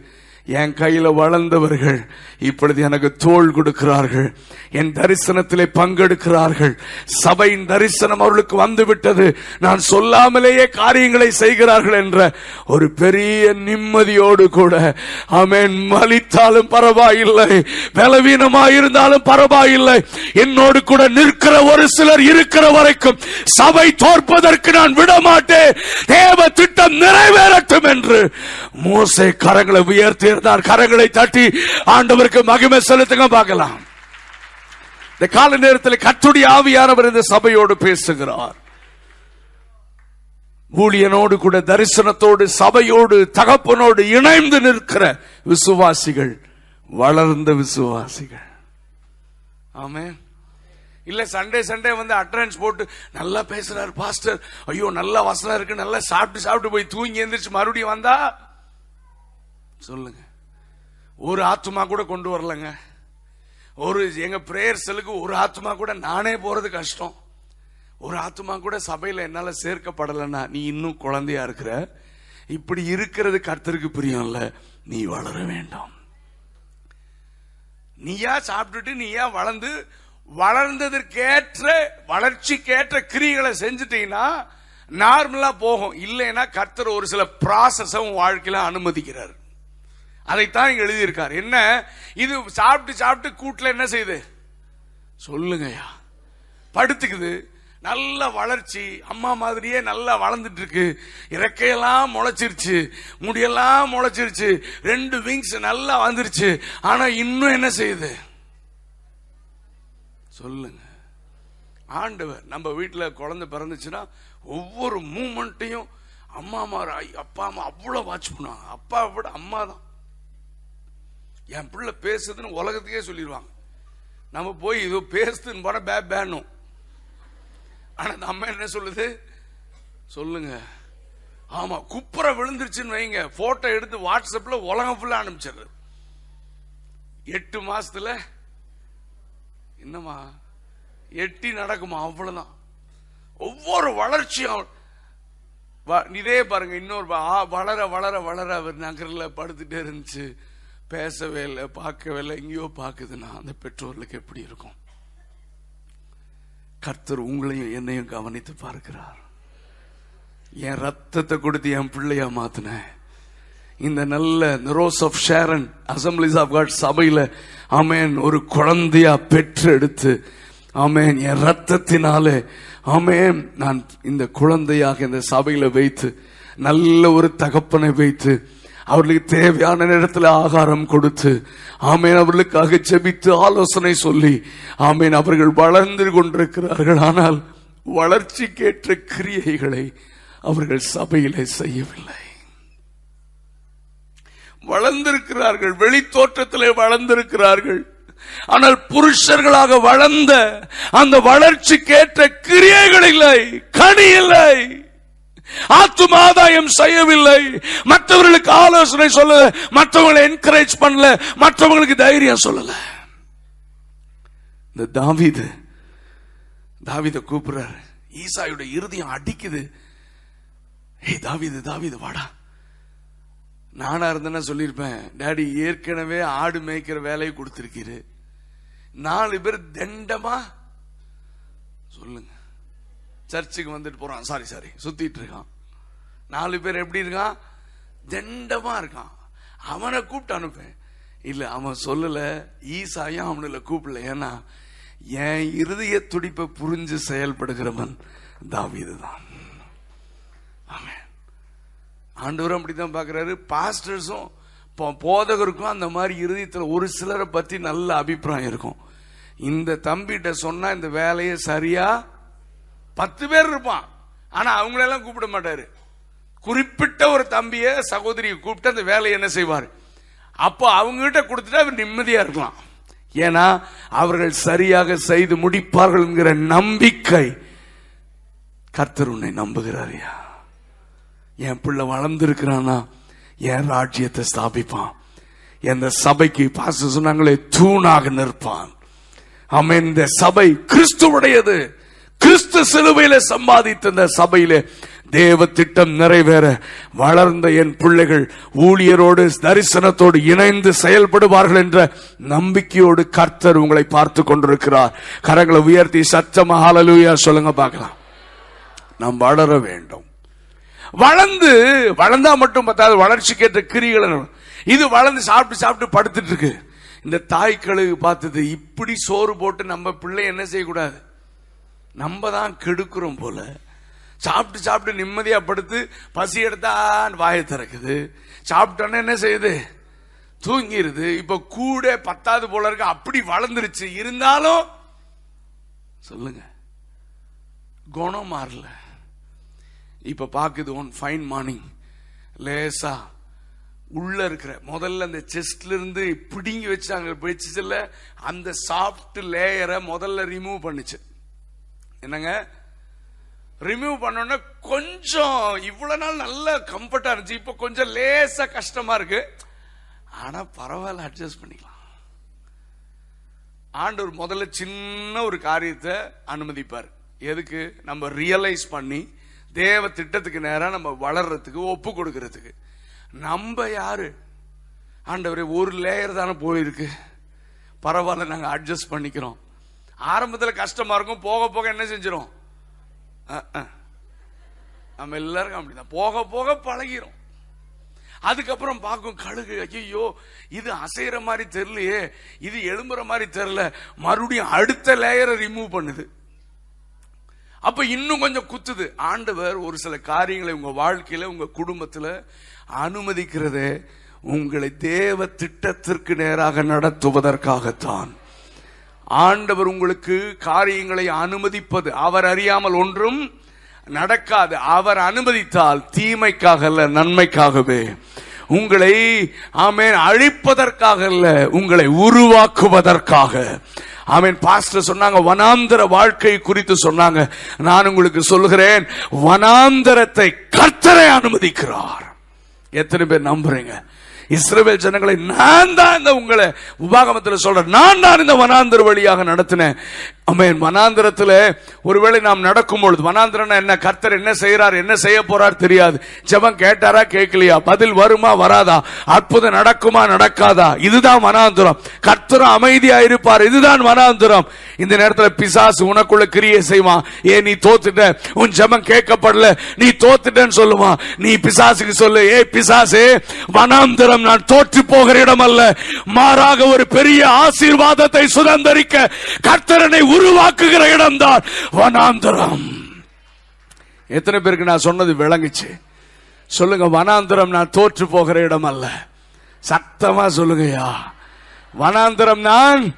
என் கையில வளர்ந்தவர்கள் இப்பொழுது எனக்கு தோள் கொடுக்கிறார்கள். என் தரிசனத்திலே பங்கெடுக்கிறார்கள். சபையின் தரிசனம் அவர்களுக்கு வந்துவிட்டது. நான் சொல்லாமலேயே காரியங்களை செய்கிறார்கள் என்ற ஒரு பெரிய நிம்மதியோடு கூட அவன் மலித்தாலும் பரவாயில்லை. பலவீனமாயிருந்தாலும் பரவாயில்லை. என்னோடு கூட நிற்கிற ஒரு சிலர் இருக்கிற வரைக்கும் சபை தோற்பதற்கு நான் விடமாட்டேன். தேவ திட்டம் நிறைவேறட்டும் என்று மோசே கரங்களை உயர்த்தி இருந்தார் கரங்களை தட்டி ஆண்டவருக்கு மகிமை செலுத்துங்க பார்க்கலாம். இந்த கால நேரத்தில் கத்துடைய ஆவியானவர் இந்த சபையோடு பேசுகிறார். ஊழியனோடு கூட தரிசனத்தோடு சபையோடு தகப்பனோடு இணைந்து நிற்கிற விசுவாசிகள் வளர்ந்த விசுவாசிகள். ஆமே இல்ல சண்டே சண்டே வந்து அட்டரன்ஸ் போட்டு நல்லா பேசுறாரு பாஸ்டர் ஐயோ நல்ல வசனம் இருக்கு நல்லா சாப்பிட்டு சாப்பிட்டு போய் தூங்கி எந்திரிச்சு மறுபடியும் வந்தா? சொல்லுங்க. ஒரு ஆத்மா கூட கொண்டு வரலங்க. ஒரு எங்க பிரேயர் செல்லுக்கு ஒரு ஆத்மா கூட நானே போறது கஷ்டம். ஒரு ஆத்மா கூட சபையில என்னால சேர்க்கப்படலைன்னா நீ இன்னும் குழந்தையா இருக்கிற. இப்படி இருக்கிறது கர்த்தருக்கு பிரியம் இல்ல நீ வளர வேண்டாம். நீயா சாப்பிட்டுட்டு நீயா வளர்ந்து வளர்ந்ததற்கேற்ற வளர்ச்சிக்கேற்ற கிரிகளை செஞ்சுட்டீங்கன்னா நார்மலா போகும். இல்லைன்னா கர்த்தர் ஒரு சில ப்ராசஸும் வாழ்க்கையில அனுமதிக்கிறார். அதைத்தான் இங்க எழுதியிருக்கார். என்ன? இது சாப்பிட்டு சாப்பிட்டு கூட்டுல என்ன செய்யுது? சொல்லுங்கய்யா. படுத்துக்குது. நல்ல வளர்ச்சி. அம்மா மாதிரியே நல்லா வளர்ந்துட்டு இருக்கு இறக்கையெல்லாம் முளைச்சிருச்சு. முடியெல்லாம் முளைச்சிருச்சு. ரெண்டு விங்ஸ் நல்லா வந்துருச்சு. ஆனா இன்னும் என்ன செய்யுது? சொல்லுங்க. ஆண்டவர் நம்ம வீட்டில் குழந்தை பிறந்துச்சுன்னா ஒவ்வொரு மூமெண்ட்டையும் அம்மா மாற அப்பா அம்மா அவ்வளோ வாட்ச் பண்ணுவாங்க. அப்பா விட அம்மா தான் என் பிள்ளை பேசுதுன்னு உலகத்துக்கே சொல்லிடுவாங்க. நம்ம போய் இது பேசுதுன்னு போனா பே பேனும் ஆனா அந்த அம்மா என்ன சொல்லுது? சொல்லுங்க. ஆமா குப்புற விழுந்துருச்சுன்னு வைங்க. போட்டோ எடுத்து வாட்ஸ்அப்ல உலகம் ஃபுல்லா அனுப்பிச்சிடுறது எட்டு மாசத்துல என்னம்மா? எட்டி நடக்குமா? அவ்வளவுதான். ஒவ்வொரு வளர்ச்சியும் வ- இதே பாருங்க இன்னொரு வளர வளர வளர அவர் நகரில் படுத்துட்டே இருந்துச்சு. பேசவே இல்லை பார்க்கவே இல்லை எங்கேயோ பார்க்குதுன்னா அந்த பெற்றோர்களுக்கு எப்படி இருக்கும்? கர்த்தர் உங்களையும் என்னையும் கவனித்து பார்க்கிறார். என் ரத்தத்தை கொடுத்து என் பிள்ளையா மாத்தின. இந்த நல்ல Rose of Sharon Assemblies of God சபையில ஆமேன் ஒரு குழந்தையா பெற்று எடுத்து ஆமேன் என் ரத்தத்தினாலே ஆமேன் நான் இந்த குழந்தையாக இந்த சபையில வைத்து நல்ல ஒரு தகப்பனை வைத்து அவர்களுக்கு தேவையான நேரத்தில் ஆகாரம் கொடுத்து ஆமேன் அவர்களுக்காக செபித்து ஆலோசனை சொல்லி ஆமேன் அவர்கள் வளர்ந்து கொண்டிருக்கிறார்கள். ஆனால் வளர்ச்சிக்கேற்ற கிரியைகளை அவர்கள் சபையிலே செய்யவில்லை. வளர்ந்திருக்கிறார்கள் வெளி தோற்றத்திலே வளர்ந்திருக்கிறார்கள். ஆனால் புருஷர்களாக வளர்ந்த அந்த வளர்ச்சிக்கேற்ற கிரியைகள் இல்லை கனி இல்லை. ஆத்துமாதாயம் செய்யவில்லை. மற்றவர்களுக்கு ஆலோசனை சொல்லல மற்றவங்களை என்கரேஜ் பண்ணல மற்றவங்களுக்கு தைரியம் சொல்லல. இந்த தாவிது தாவித கூப்பிடுறாரு. ஈசாயோட இருதயம் அடிக்குது. ஏய் தாவிது தாவிது வாடா. நானா இருந்தேன்னா சொல்லியிருப்பேன் டாடி ஏற்கனவே ஆடு மேய்க்கிற வேலையை கொடுத்திருக்கீரு. நாலு பேர் தண்டமா? சொல்லுங்க. சர்ச்சுக்கு வந்துட்டு போறான். சாரி சாரி சுத்திட்டு இருக்கான். நாலு பேர் எப்படி இருக்கான்? தண்டமா இருக்கான். அவனை கூப்பிட்டு அனுப்பேன் இல்ல அவன் சொல்லல. ஈசாயும் அவனுல கூப்பிடல. ஏன்னா என் இருதய துடிப்பை புரிஞ்சு செயல்படுகிறவன் தாவீதுதான். ஆமென். ஆண்டவரும் அப்படிதான் பாக்குறாரு பாஸ்டர்ஸும் போதகருக்கும் அந்த மாதிரி இருதயத்தில் ஒரு சிலரை பத்தி நல்ல அபிப்பிராயம் இருக்கும். இந்த தம்பிகிட்ட சொன்னா இந்த வேலையை சரியா பத்து பேர் இருப்பான். ஆனா அவங்களெல்லாம் கூப்பிட மாட்டாரு. குறிப்பிட்ட ஒரு தம்பிய சகோதரியை கூப்பிட்டு அந்த வேலையை என்ன செய்வார்? அப்போ அவங்க கிட்ட கொடுத்துட்டா அவர் நிம்மதியா இருக்கலாம். ஏன்னா அவர்கள் சரியாக செய்து முடிப்பார்கள் என்கிற நம்பிக்கை கர்த்தர் உன்னை நம்புகிறாரியா? என் பிள்ளை வளர்ந்துருக்கிறானா என் ராஜ்யத்தை ஸ்தாபிப்பான். எந்த சபைக்கு பாச சொன்னாங்களே தூணாக நிற்பான். அமைந்த இந்த சபை கிறிஸ்துவுடையது. கிறிஸ்து சிலுவையில சம்பாதித்த இந்த சபையிலே தேவ திட்டம் நிறைவேற. வளர்ந்த என் பிள்ளைகள் ஊழியரோடு தரிசனத்தோடு இணைந்து செயல்படுவார்கள் என்ற நம்பிக்கையோடு கர்த்தர் உங்களை பார்த்து கொண்டிருக்கிறார். கரங்களை உயர்த்தி சத்தமா சொல்லுங்க பார்க்கலாம். நாம் வளர வேண்டும். வளர்ந்து வளர்ந்தா மட்டும் பத்தாது வளர்ச்சிக்கேற்ற கிரிகளை இது வளர்ந்து சாப்பிட்டு சாப்பிட்டு படுத்துட்டு இருக்கு. இந்த தாய் கழுகு பார்த்தது இப்படி சோறு போட்டு நம்ம பிள்ளை என்ன செய்யக்கூடாது? நம்ம தான் கெடுக்கிறோம் போல. சாப்பிட்டு சாப்பிட்டு நிம்மதியா படுத்து பசி எடுத்தான் வாயை திறக்குது. சாப்பிட்டோன்னே என்ன செய்யுது? தூங்கிருது. இப்ப கூட பத்தாவது போல இருக்கு. அப்படி வளர்ந்துருச்சு. இருந்தாலும் சொல்லுங்க. குணம் மாறல. இப்ப பாக்குது ஒன் ஃபைன் மார்னிங் லேசா உள்ள இருக்கிற முதல்ல அந்த செஸ்ட்ல இருந்து பிடுங்கி வச்சாங்க. பிடிச்சதுல அந்த சாஃப்ட் லேயரை முதல்ல ரிமூவ் பண்ணுச்சு. என்னங்க? ரிமூவ் பண்ணோன்னா கொஞ்சம் இவ்வளவு நாள் நல்ல கம்ஃபர்டா இருந்துச்சு. இப்போ கொஞ்சம் லேசா கஷ்டமா இருக்கு. ஆனா பரவாயில்ல அட்ஜஸ்ட் பண்ணிக்கலாம். ஆண்டவர் முதல்ல சின்ன ஒரு காரியத்தை அனுமதிப்பார். எதுக்கு? நம்ம ரியலைஸ் பண்ணி தேவ திட்டத்துக்கு நேரம் நம்ம வளர்றதுக்கு ஒப்பு கொடுக்கறதுக்கு. நம்ம யாரு? ஆண்டவரே ஒரு லேயர் தானே போயிருக்கு. பரவாயில்ல நாங்கள் அட்ஜஸ்ட் பண்ணிக்கிறோம். ஆரம்பத்தில் கஷ்டமா இருக்கும் போக போக என்ன செஞ்சிடும் நம்ம எல்லாருக்கும் அப்படிதான். போக போக பழகிரும். அதுக்கப்புறம் பார்க்கும் கழுகு ஐயோ இது அசைற மாதிரி தெரியலையே இது எழும்புற மாதிரி தெரியல மறுபடியும் அடுத்த லேயரை ரிமூவ் பண்ணுது. அப்ப இன்னும் கொஞ்சம் குத்துது. ஆண்டவர் ஒரு சில காரியங்களை உங்க வாழ்க்கையில உங்க குடும்பத்துல அனுமதிக்கிறதே உங்களை தேவ திட்டத்திற்கு நேராக நடத்துவதற்காகத்தான். ஆண்டவர் உங்களுக்கு காரியங்களை அனுமதிப்பது. அவர் அறியாமல் ஒன்றும் நடக்காது. அவர் அனுமதித்தால் தீமைக்காக அல்ல நன்மைக்காகவே. உங்களை ஆமேன் அழிப்பதற்காக அல்ல உங்களை உருவாக்குவதற்காக. ஆமேன் பாஸ்டர் சொன்னாங்க வனாந்தர வாழ்க்கை குறித்து சொன்னாங்க. நான் உங்களுக்கு சொல்லுகிறேன் வனாந்தரத்தை கர்த்தரை அனுமதிக்கிறார். எத்தனை பேர் நம்புறீங்க? இஸ்ரேல் ஜனங்களை நான் தான் இந்த உங்களை உபாகமத்தில் சொல்றேன். நான் தான் இந்த வனாந்தர் வழியாக நடத்தினேன். அமேன் வனாந்திரத்துல ஒருவேளை நாம் நடக்கும் பொழுது வனாந்திரம் என்ன கர்த்தர் என்ன செய்யறார் என்ன செய்ய போறார் தெரியாது. ஜெபம் கேட்டாரா கேட்கலையா? பதில் வருமா வராதா? அற்புதம் நடக்குமா நடக்காதா? இதுதான் வனாந்திரம். கர்த்தரும் அமைதியா இருப்பார் இதுதான் வனாந்திரம். இந்த நேரத்துல பிசாசு உனக்குள்ள கிரியை செய்வான். ஏ நீ தோத்துட்ட. உன் ஜெபம் கேட்கப்படல. நீ தோத்துட்டேன்னு சொல்லுவான். நீ பிசாசுக்கு சொல்லு. ஏ பிசாசு வனாந்திரம் நான் தோற்று போகிற இடம் அல்ல மாறாக ஒரு பெரிய ஆசீர்வாதத்தை சுதந்திரிக்க கர்த்தரனை உருவாக்குகிற இடம் தான் வனாந்தரம். எத்தனை பேருக்கு நான் சொன்னது விளங்குச்சு? சொல்லுங்க வனாந்தரம் நான் தோற்று போகிற இடம் அல்ல. சத்தமா சொல்லுங்கயா வனாந்தரம் நான்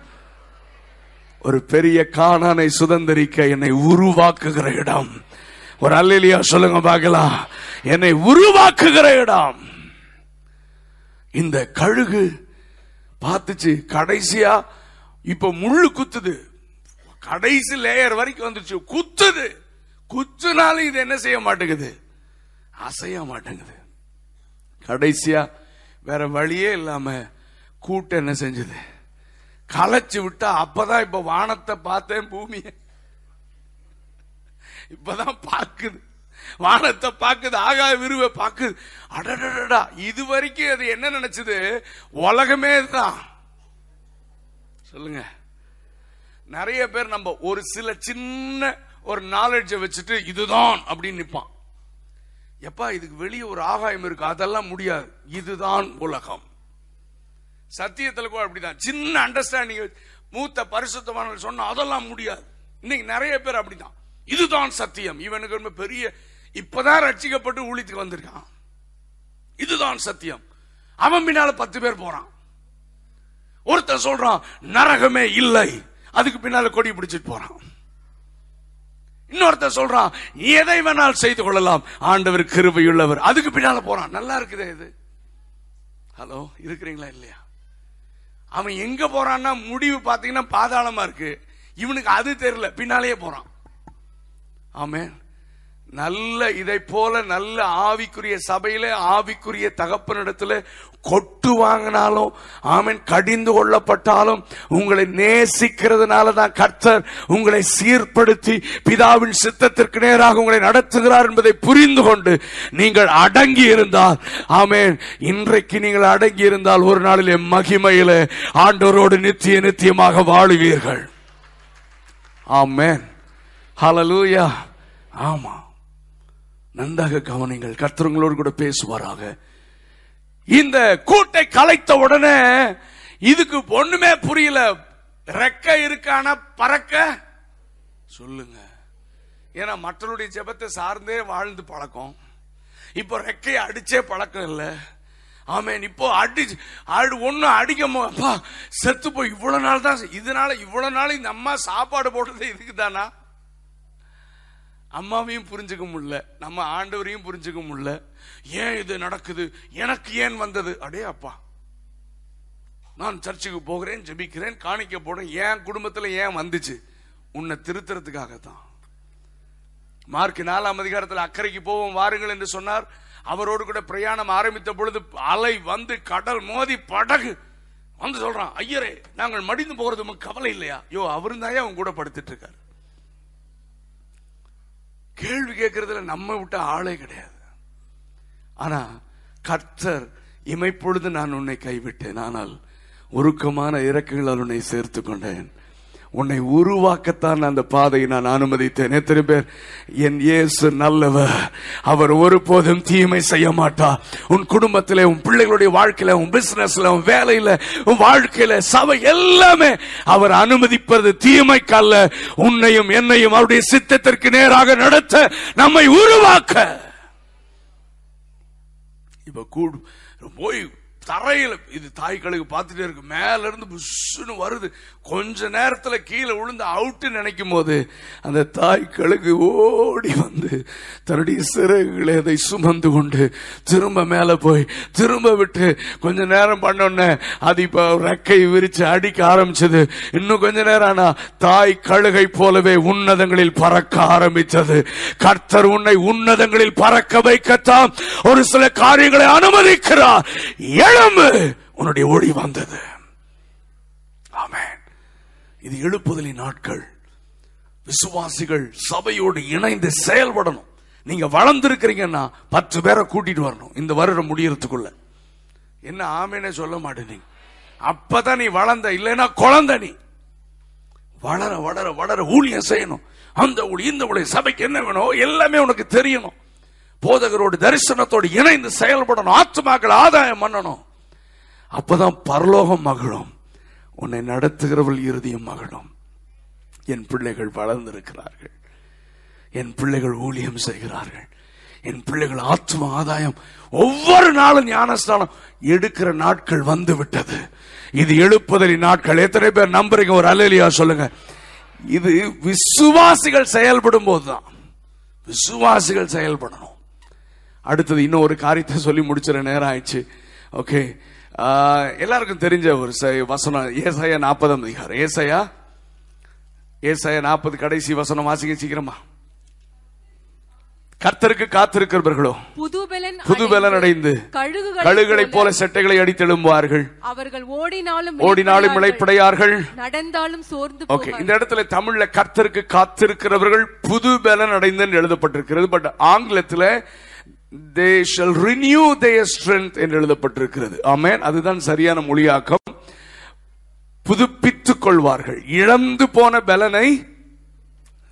ஒரு பெரிய காணானை சுதந்திரிக்க என்னை உருவாக்குகிற இடம். ஒரு அல்லையா சொல்லுங்க பார்க்கலாம். என்னை உருவாக்குகிற இடம். இந்த கழுகு பார்த்துச்சு கடைசியா இப்ப முள்ளு குத்துது. கடைசி லேயர் வரைக்கும் வந்துச்சு குத்துது. குத்துனாலும் இது என்ன செய்ய மாட்டேங்குது? அசைய மாட்டேங்குது. கடைசியா வேற வழியே இல்லாம கூட்டம் என்ன செஞ்சது? களைச்சு விட்டா அப்பதான் இப்ப வானத்தை பார்த்தேன் பூமியை. இப்பதான் பாக்குது வானத்தை பாக்குது ஆகாய விருவை பாக்குது அடடடடா இது வரைக்கும் அது என்ன நினைச்சது? உலகமே தான் சொல்லுங்க. நிறைய பேர் நம்ம ஒரு சில சின்ன ஒரு நாலேஜ வச்சுட்டு இதுதான் அப்படின்னு நிற்பான் எப்பா இதுக்கு வெளியே ஒரு ஆகாயம் இருக்கு அதெல்லாம் முடியாது. இதுதான் உலகம். சத்தியத்தில் கூட அப்படிதான். சின்ன அண்டர்ஸ்டாண்டிங் மூத்த பரிசுத்தமானவர்கள் சொன்ன அதெல்லாம் முடியாது. இன்னைக்கு நிறைய பேர் அப்படிதான். இதுதான் சத்தியம். இவனுக்கு ரொம்ப பெரிய இப்பதான் ரட்சிக்கப்பட்டு ஊழித்துக்கு வந்திருக்கான். இதுதான் சத்தியம். அவன் பின்னால பத்து பேர் போறான். ஒருத்தர் சொல்றான் நரகமே இல்லை. அதுக்கு பின்னால கொடி பிடிச்சிட்டு போறான். இன்னொருத்த சொல்றான் எதை வேணால் செய்து கொள்ளலாம். ஆண்டவர் கிருபையுள்ளவர். அதுக்கு பின்னால போறான். நல்லா இருக்குது இது. ஹலோ இருக்கிறீங்களா இல்லையா? அவன் எங்க போறான்னா முடிவு பாத்தீங்கன்னா பாதாளமா இருக்கு. இவனுக்கு அது தெரியல. பின்னாலேயே போறான். ஆமே நல்ல இதை போல நல்ல ஆவிக்குரிய சபையில ஆவிக்குரிய தகப்பனிடத்துல கொட்டு வாங்கினாலும் ஆமென் கடிந்து கொள்ளப்பட்டாலும் உங்களை நேசிக்கிறதுனால தான் கர்த்தர் உங்களை சீர்படுத்தி பிதாவின் சித்தத்திற்கு நேராக உங்களை நடத்துகிறார் என்பதை புரிந்து கொண்டு நீங்கள் அடங்கி இருந்தால் ஆமேன் இன்றைக்கு நீங்கள் அடங்கி இருந்தால் ஒரு நாளிலே மகிமையில ஆண்டோரோடு நித்திய நித்தியமாக வாழுவீர்கள். ஆமேன். ஹலலூயா ஆமா. நன்றாக கவனிங்கள். கர்த்தருங்களோடு கூட பேசுவாராக. இந்த கூட்டை கலைத்த உடனே இதுக்கு ஒண்ணுமே புரியல. ரெக்க இருக்கான பறக்க? சொல்லுங்க. ஏன்னா மற்றவருடைய ஜெபத்தை சார்ந்தே வாழ்ந்து பழக்கம். இப்போ ரெக்கையை அடிச்சே பழக்கம் இல்ல. ஆமேன். இப்போ அடி அடி ஒன்றும் அடிக்க செத்து போய் இவ்வளவு நாள் தான் இதனால இவ்வளவு நாள் இந்த அம்மா சாப்பாடு போட்டது இதுக்கு தானா அம்மாவையும் புரிஞ்சுக்க முடியல நம்ம ஆண்டவரையும் புரிஞ்சுக்க முடியல. ஏன் இது நடக்குது? எனக்கு ஏன் வந்தது? அடே அப்பா. நான் சர்ச்சுக்கு போகிறேன் ஜெபிக்கிறேன் காணிக்க போறேன். என் குடும்பத்துல ஏன் வந்துச்சு? உன்னை திருத்துறதுக்காகத்தான். மார்க் நாலாம் அதிகாரத்தில் அக்கறைக்கு போவோம் வாருங்கள் என்று சொன்னார். அவரோடு கூட பிரயாணம் ஆரம்பித்த பொழுது அலை வந்து கடல் மோதி படகு வந்து சொல்றான் ஐயரே நாங்கள் மடிந்து போறது கவலை இல்லையா? யோ அவரும் தான் கூட படுத்துட்டு இருக்காரு. கேள்வி கேட்கறதுல நம்ம விட்ட ஆளே கிடையாது. ஆனா கர்த்தர் இமைப்பொழுது நான் உன்னை கைவிட்டேன். ஆனால் உருக்கமான இறக்குகளால் உன்னை சேர்த்து கொண்டேன். உன்னை உருவாக்கத்தான் அந்த பாதையை நான் அனுமதித்தேன். எத்தனை பேர்? என் இயேசு நல்லவர். அவர் ஒருபோதும் தீமை செய்ய மாட்டார் உன் குடும்பத்தில் உன் பிள்ளைகளுடைய வாழ்க்கையில உன் பிசினஸ்ல உன் வேலையில உன் வாழ்க்கையில சபை எல்லாமே அவர் அனுமதிப்பது தீமைக்கல்ல உன்னையும் என்னையும் அவருடைய சித்தத்திற்கு நேராக நடத்த நம்மை உருவாக்க. இப்ப கூடு போய் தரையில இது தாய்களுக்கு பார்த்துட்டே இருக்கு. மேல இருந்து புஷ்னு வருது. கொஞ்ச நேரத்துல கீழே விழுந்து அவுட்டு நினைக்கும் போது அந்த தாய் கழுகு ஓடி வந்து தன்னுடைய சிறகுகளை அதை சுமந்து கொண்டு திரும்ப மேல போய் திரும்ப விட்டு கொஞ்ச நேரம் பண்ணோன்ன அது இப்ப ரெக்கை விரிச்சு அடிக்க ஆரம்பிச்சது. இன்னும் கொஞ்ச நேரம் ஆனா தாய் கழுகை போலவே உன்னதங்களில் பறக்க ஆரம்பித்தது. கர்த்தர் உன்னை உன்னதங்களில் பறக்க வைக்கத்தான். ஒரு சில காரியங்களை அனுமதிக்கிறார். எழும்பு உன்னுடைய ஒளி வந்தது. ஆமே இது எழுப்புதலின் நாட்கள். விசுவாசிகள் சபையோடு இணைந்து செயல்படணும். நீங்க வளர்ந்துருக்கிறீங்கன்னா பத்து பேரை கூட்டிட்டு வரணும். இந்த வருடம் முடியறதுக்குள்ள. என்ன ஆமேனே சொல்ல மாட்டேனீங்க அப்பதான் நீ வளர்ந்த இல்லைன்னா குழந்தை நீ. வளர வளர வளர ஊழியம் செய்யணும். அந்த ஊழி இந்த ஊழி சபைக்கு என்ன வேணும் எல்லாமே உனக்கு தெரியணும். போதகரோடு தரிசனத்தோடு இணைந்து செயல்படணும். ஆத்மாக்கள் ஆதாயம் பண்ணணும். அப்பதான் பரலோகம் மகிழும். உன்னை நடத்துகிறவள் இறுதியும் மகனும் என் பிள்ளைகள் வளர்ந்திருக்கிறார்கள். என் பிள்ளைகள் ஊழியம் செய்கிறார்கள். என் பிள்ளைகள் ஆத்ம ஆதாயம் ஒவ்வொரு நாளும் ஞானஸ்தானம் எடுக்கிற நாட்கள் வந்து விட்டது இது எழுப்புதலி நாட்கள். எத்தனை பேர் நம்புறீங்க? ஒரு அலையிலியா சொல்லுங்க. இது விசுவாசிகள் செயல்படும் போதுதான் விசுவாசிகள் செயல்படணும். அடுத்தது இன்னும் ஒரு காரியத்தை சொல்லி முடிச்சிட நேரம் ஆயிடுச்சு. ஓகே. எல்லாருக்கும் தெரிஞ்ச ஒரு வசனம் ஏசாயா நாற்பதாம் அதிகாரம். ஏசாயா? ஏசாயா நாற்பது கடைசி வசனம் வாசிக்க சீக்கிரமா. கர்த்தருக்கு காத்திருக்கிறவர்களோ புதுபெலன் புதுபலன் அடைந்து கழுகுகளை போல செட்டைகளை அடித்தெழும்புவார்கள். அவர்கள் ஓடினாலும் ஓடினாலும். இழைப்படையார்கள் நடந்தாலும் சோர்ந்து ஓகே. இந்த இடத்துல தமிழ்ல கர்த்தருக்கு காத்திருக்கிறவர்கள் புது பலன் அடைந்து எழுதப்பட்டிருக்கிறது பட் ஆங்கிலத்துல they shall renew their strength என்று எழுதப்பட்டிருக்கிறது. ஆமேன். அதுதான் சரியான மொழியாக்கம். புதுப்பித்துக் கொள்வார்கள். இழந்து போன பலனை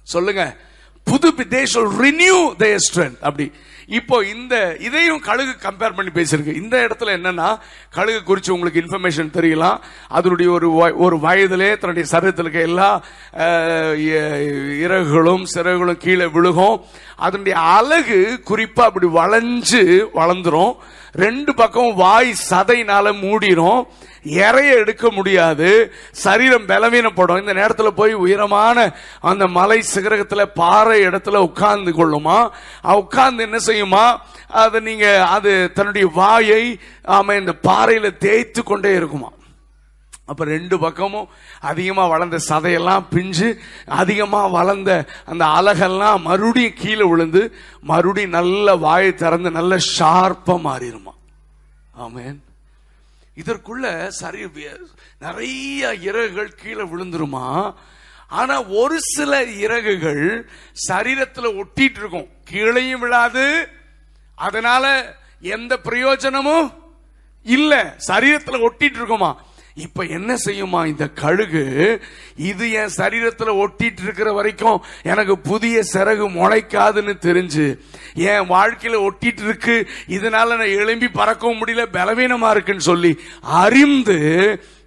சொல்லுங்க புது they shall renew their அப்படி இப்போ இந்த இதையும் கழுகு கம்பேர் பண்ணி பேசியிருக்கு. இந்த இடத்துல என்னன்னா கழுகு குறித்து உங்களுக்கு இன்ஃபர்மேஷன் தெரியலாம். அதனுடைய ஒரு வய- ஒரு வயதிலே தன்னுடைய சரீரத்தில் இருக்க எல்லா இறகுகளும் சிறகுகளும் கீழே விழுகும். அதனுடைய அழகு குறிப்பா அப்படி வளைஞ்சு வளர்ந்துரும். ரெண்டு பக்கம் வாய் சதையினால மூடிரும் இறைய எடுக்க முடியாது சரீரம் பலவீனப்படும். இந்த நேரத்தில் போய் உயரமான அந்த மலை சிகரகத்தில் பாறை இடத்துல உட்கார்ந்து கொள்ளுமா? உட்கார்ந்து என்ன செய்யுமா? அது நீங்க அது தன்னுடைய வாயை ஆமா இந்த பாறையில தேய்த்து கொண்டே இருக்குமா? அப்ப ரெண்டு பக்கமும் அதிகமா வளர்ந்த சதையெல்லாம் பிஞ்சு அதிகமா வளர்ந்த அந்த அலகெல்லாம் மறுபடியும் கீழே விழுந்து மறுபடியும் நல்ல வாயை திறந்து நல்ல ஷார்ப்பா மாறிடுமா ஆமேன். இதற்குள்ள சரி நிறைய இறகுகள் கீழே விழுந்துருமா? ஆனா ஒரு சில இறகுகள் சரீரத்துல ஒட்டிட்டு இருக்கும். கீழையும் விழாது. அதனால எந்த பிரயோஜனமும் இல்ல. சரீரத்துல ஒட்டிட்டு இருக்குமா? இப்ப என்ன செய்யுமா இந்த கழுகு? இது என் சரீரத்துல ஒட்டிட்டு இருக்கிற வரைக்கும் எனக்கு புதிய சிறகு முளைக்காதுன்னு தெரிஞ்சு என் வாழ்க்கையில ஒட்டிட்டு இருக்கு. இதனால நான் எழும்பி பறக்கவும் முடியல பலவீனமா இருக்குன்னு சொல்லி அறிந்து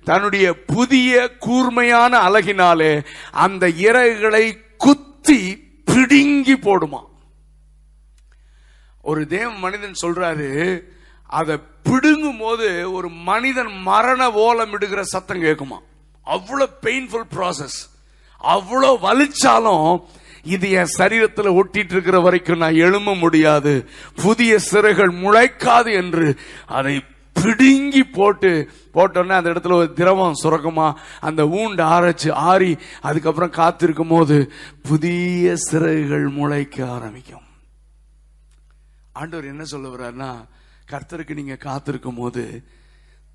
தன்னுடைய புதிய கூர்மையான அழகினாலே அந்த இறகுகளை குத்தி பிடுங்கி போடுமா. ஒரு தேவ மனிதன் சொல்றாரு அதை பிடுங்கும் போது ஒரு மனிதன் மரண ஓலம் இடுகிற சத்தம் கேட்குமா? அவ்வளவு பெயின்ஃபுல் ப்ராசஸ் அவ்வளோ வலிச்சாலும் இது என் சரீரத்தில் ஒட்டிட்டு இருக்கிற வரைக்கும் நான் எழும்ப முடியாது. புதிய சிறைகள் முளைக்காது என்று அதை பிடுங்கி போட்டு போட்டோன்னே அந்த இடத்துல ஒரு திரவம் சுரக்குமா? அந்த ஊண்டு ஆரச்சு ஆறி அதுக்கப்புறம் காத்திருக்கும் போது புதிய சிறைகள் முளைக்க ஆரம்பிக்கும். ஆண்டவர் என்ன சொல்ல வர்றாருன்னா கர்த்தருக்கு நீங்க காத்திருக்கும் போது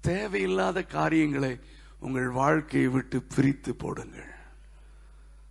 தேவையில்லாத காரியங்களை உங்கள் வாழ்க்கையை விட்டு பிரித்து போடுங்கள்.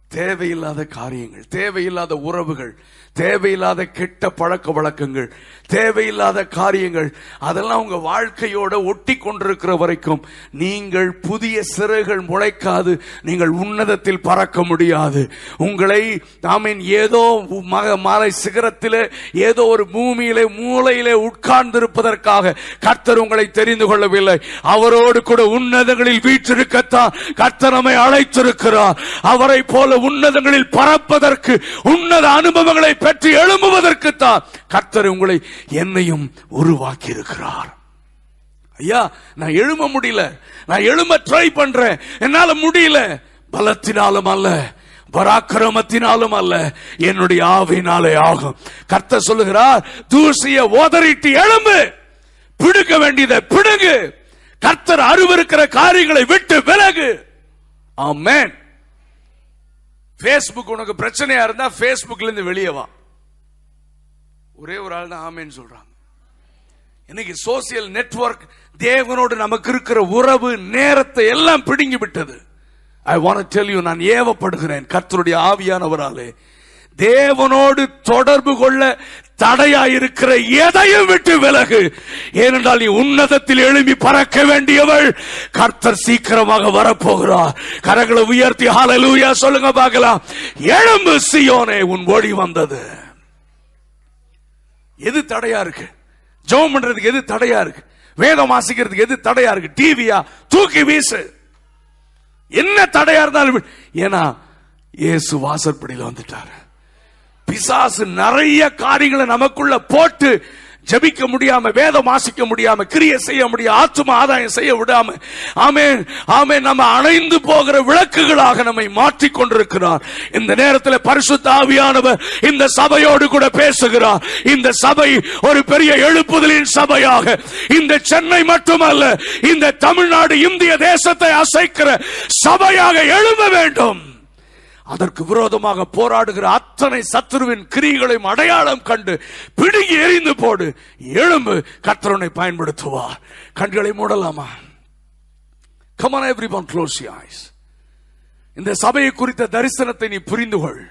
தேவையில்லாத காரியங்கள் தேவையில்லாத உறவுகள் தேவையில்லாத கெட்ட பழக்க வழக்கங்கள் தேவையில்லாத காரியங்கள் அதெல்லாம் உங்க வாழ்க்கையோட ஒட்டி கொண்டிருக்கிற வரைக்கும் நீங்கள் புதிய சிறைகள் முளைக்காது நீங்கள் உன்னதத்தில் பறக்க முடியாது. உங்களை ஆமீன் ஏதோ மக மாலை சிகரத்திலே ஏதோ ஒரு பூமியிலே மூளையிலே உட்கார்ந்திருப்பதற்காக கர்த்தர் உங்களை தெரிந்து கொள்ளவில்லை. அவரோடு கூட உன்னதங்களில் வீற்றிருக்கத்தான் கர்த்தர் நம்மை அழைத்திருக்கிறார். அவரை போல உன்னதங்களில் பறப்பதற்கு உன்னத அனுபவங்களை பெற்று எழும்புவதற்கு தான் கர்த்தர் உங்களை என்னையும் உருவாக்கி இருக்கிறார் ஐயா நான் எழும்ப முடியல. நான் எழும்ப ட்ரை பண்றேன். என்னால முடியல. பலத்தினாலும் அல்ல. பராக்கிரமத்தினாலும் அல்ல. என்னுடைய ஆவினாலே ஆகும். கர்த்தர் சொல்லுகிறார் தூசிய ஓதறிட்டு எழும்பு. பிடுக்க வேண்டியதை பிடுங்கு. கர்த்தர் அருவருக்கிற காரியங்களை விட்டு விலகு. ஆமேன். ஃபேஸ்புக் உனக்கு பிரச்சனையா இருந்தா ஃபேஸ்புக்ல இருந்து வெளியே வா. ஒரே ஒரு ஆள் தான் ஆமேன்னு சொல்றாங்க. இன்னைக்கு சோசியல் நெட்வொர்க் தேவனோடு நமக்கு இருக்கிற உறவு நேரத்தை எல்லாம் பிடுங்கி விட்டது. ஐ வாண்ட் டெல் யூ நான் ஏவப்படுகிறேன் கர்த்தருடைய ஆவியானவராலே. தேவனோடு தொடர்பு கொள்ள தடையா இருக்கிற எதையும் விட்டு விலகு. ஏனென்றால் நீ உன்னதத்தில் எழும்பி பறக்க வேண்டியவள். கர்த்தர் சீக்கிரமாக வரப்போகிறார். கரங்களை உயர்த்தி ஹாலலூயா சொல்லுங்க பார்க்கலாம். எழும்பு சியோனே உன் ஒளி வந்தது. எது தடையா இருக்கு? ஜோம் பண்றதுக்கு எது தடையா இருக்கு? வேதம் வாசிக்கிறதுக்கு எது தடையா இருக்கு? டிவியா? தூக்கி வீசு. என்ன தடையா இருந்தாலும் ஏன்னா இயேசு வாசற்படியில் வந்துட்டாரு. பிசாசு நிறைய காரியங்களை நமக்குள்ள போட்டு ஜபிக்க முடியாம வேதம் வாசிக்க முடியாம கிரியை செய்ய முடியாம ஆத்தும ஆதாயம் செய்ய விடாம ஆமே ஆமே நம்ம அணைந்து போகிற விளக்குகளாக நம்மை மாற்றிக் கொண்டிருக்கிறார். இந்த நேரத்தில் பரிசுத்த ஆவியானவர் இந்த சபையோடு கூட பேசுகிறார். இந்த சபை ஒரு பெரிய எழுப்புதலின் சபையாக. இந்த சென்னை மட்டுமல்ல இந்த தமிழ்நாடு இந்திய தேசத்தை அசைக்கிற சபையாக எழும்ப வேண்டும். அதற்கு விரோதமாக போராடுகிற அத்தனை சத்துருவின் கிரிகளையும் அடையாளம் கண்டு பிடுங்கி எறிந்து போடு. எழும்பு கத்தரனை பயன்படுத்துவார். கண்களை மூடலாமா? Come on everyone close eyes இந்த சபையை குறித்த தரிசனத்தை நீ புரிந்து கொள்.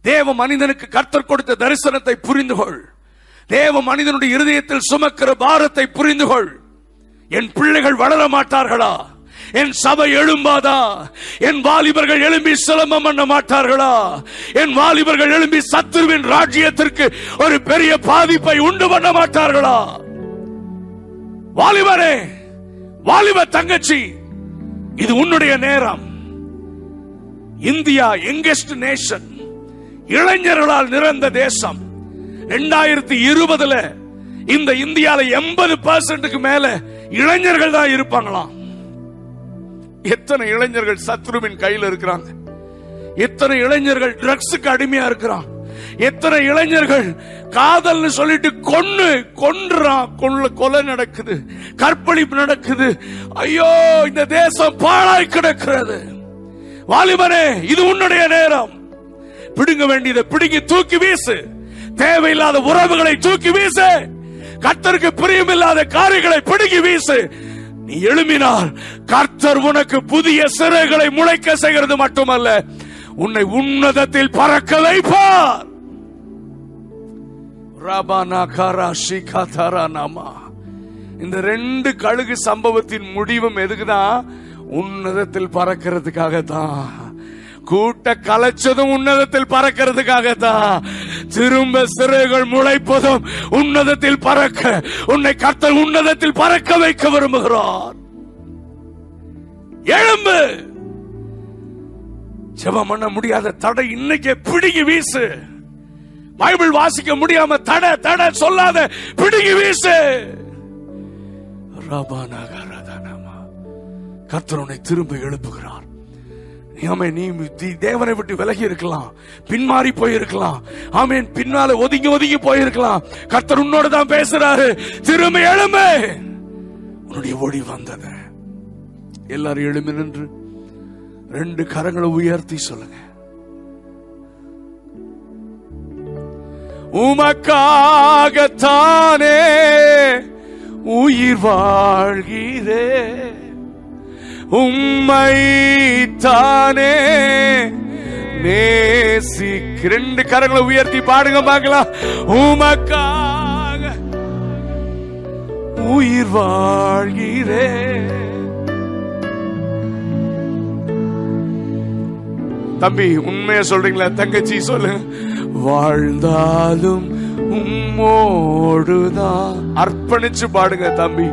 தேவ மனிதனுக்கு கர்த்தர் கொடுத்த தரிசனத்தை புரிந்து கொள். தேவ மனிதனுடைய இருதயத்தில் சுமக்கிற பாரத்தை புரிந்து கொள். என் பிள்ளைகள் வளர மாட்டார்களா என் சபை எழும்பாதா? என் வாலிபர்கள் எழும்பி சிலம்பம் பண்ண மாட்டார்களா? என் வாலிபர்கள் எழும்பி சத்துருவின் ராஜ்யத்திற்கு ஒரு பெரிய பாதிப்பை உண்டு பண்ண மாட்டார்களா? வாலிபரே வாலிப தங்கச்சி இது உன்னுடைய நேரம். இந்தியா எங்கெஸ்ட் நேஷன் இளைஞர்களால் நிறந்த தேசம். ரெண்டாயிரத்தி இருபதுல இந்த இந்தியால எண்பது பர்சன்ட்டுக்கு மேல இளைஞர்கள் தான் இருப்பாங்களாம். எத்தனை இளைஞர்கள் சத்ருவின் கையில் இருக்கிறாங்க? எத்தனை இளைஞர்கள் ட்ரக்ஸுக்கு அடிமையா இருக்கிறான் எத்தனை இளைஞர்கள் காதல்னு சொல்லிட்டு கொன்னு கொன்றான் கொள்ள கொலை நடக்குது கற்பழிப்பு நடக்குது. ஐயோ இந்த தேசம் பாழாய் கிடக்கிறது. வாலிபனே இது உன்னுடைய நேரம். பிடுங்க வேண்டியதை பிடுங்கி தூக்கி வீசு. தேவையில்லாத உறவுகளை தூக்கி வீசு. கத்தருக்கு பிரியமில்லாத காரியங்களை பிடுங்கி வீசு. நீ எழுமினால் கர்த்தர் உனக்கு புதிய சிறைகளை முளைக்க செய்கிறது மட்டுமல்ல உன்னை உன்னதத்தில் பறக்க வைப்பார் காரா ஷிகா நாமா. இந்த ரெண்டு கழுகு சம்பவத்தின் முடிவும் எதுக்குதான் உன்னதத்தில் பறக்கிறதுக்காக தான் கூட்ட கலைச்சதும் உன்னதத்தில் பறக்கிறதுக்காக தான் திரும்ப சிறைகள் முளைப்பதும் உன்னதத்தில் பறக்க உன்னை கர்த்தர் உன்னதத்தில் பறக்க வைக்க விரும்புகிறார். எழும்பு! ஜெபம் பண்ண முடியாத தடை இன்னைக்கு பிடிங்கி வீசு. பைபிள் வாசிக்க முடியாம தடை தடை சொல்லாத பிடிங்கி வீசு. ரபானகரதனமா. கர்த்தர் உன்னை திரும்ப எழுப்புகிறார். ஆமே நீ தேவனை விட்டு விலகி இருக்கலாம். பின்மாறி போயிருக்கலாம். ஆமேன். பின்னால ஒதுங்கி ஒதுங்கி போயிருக்கலாம். கர்த்தர் உன்னோட தான் பேசுறாரு. திரும்ப எழும்பு. உன்னுடைய ஒளி வந்தது. எல்லாரும் எழும்பி நின்று ரெண்டு கரங்களை உயர்த்தி சொல்லுங்க. உமக்காகத்தானே உயிர் வாழ்கிறேன். உம்மை தானே நேசிக்க ரெண்டு கரங்களை உயர்த்தி பாடுங்க பார்க்கலாம். உமக்காக உயிர் வாழ்கிறே தம்பி உண்மைய சொல்றீங்களா தங்கச்சி சொல்லு. வாழ்ந்தாலும் உம்மோடுதான். அர்ப்பணிச்சு பாடுங்க தம்பி.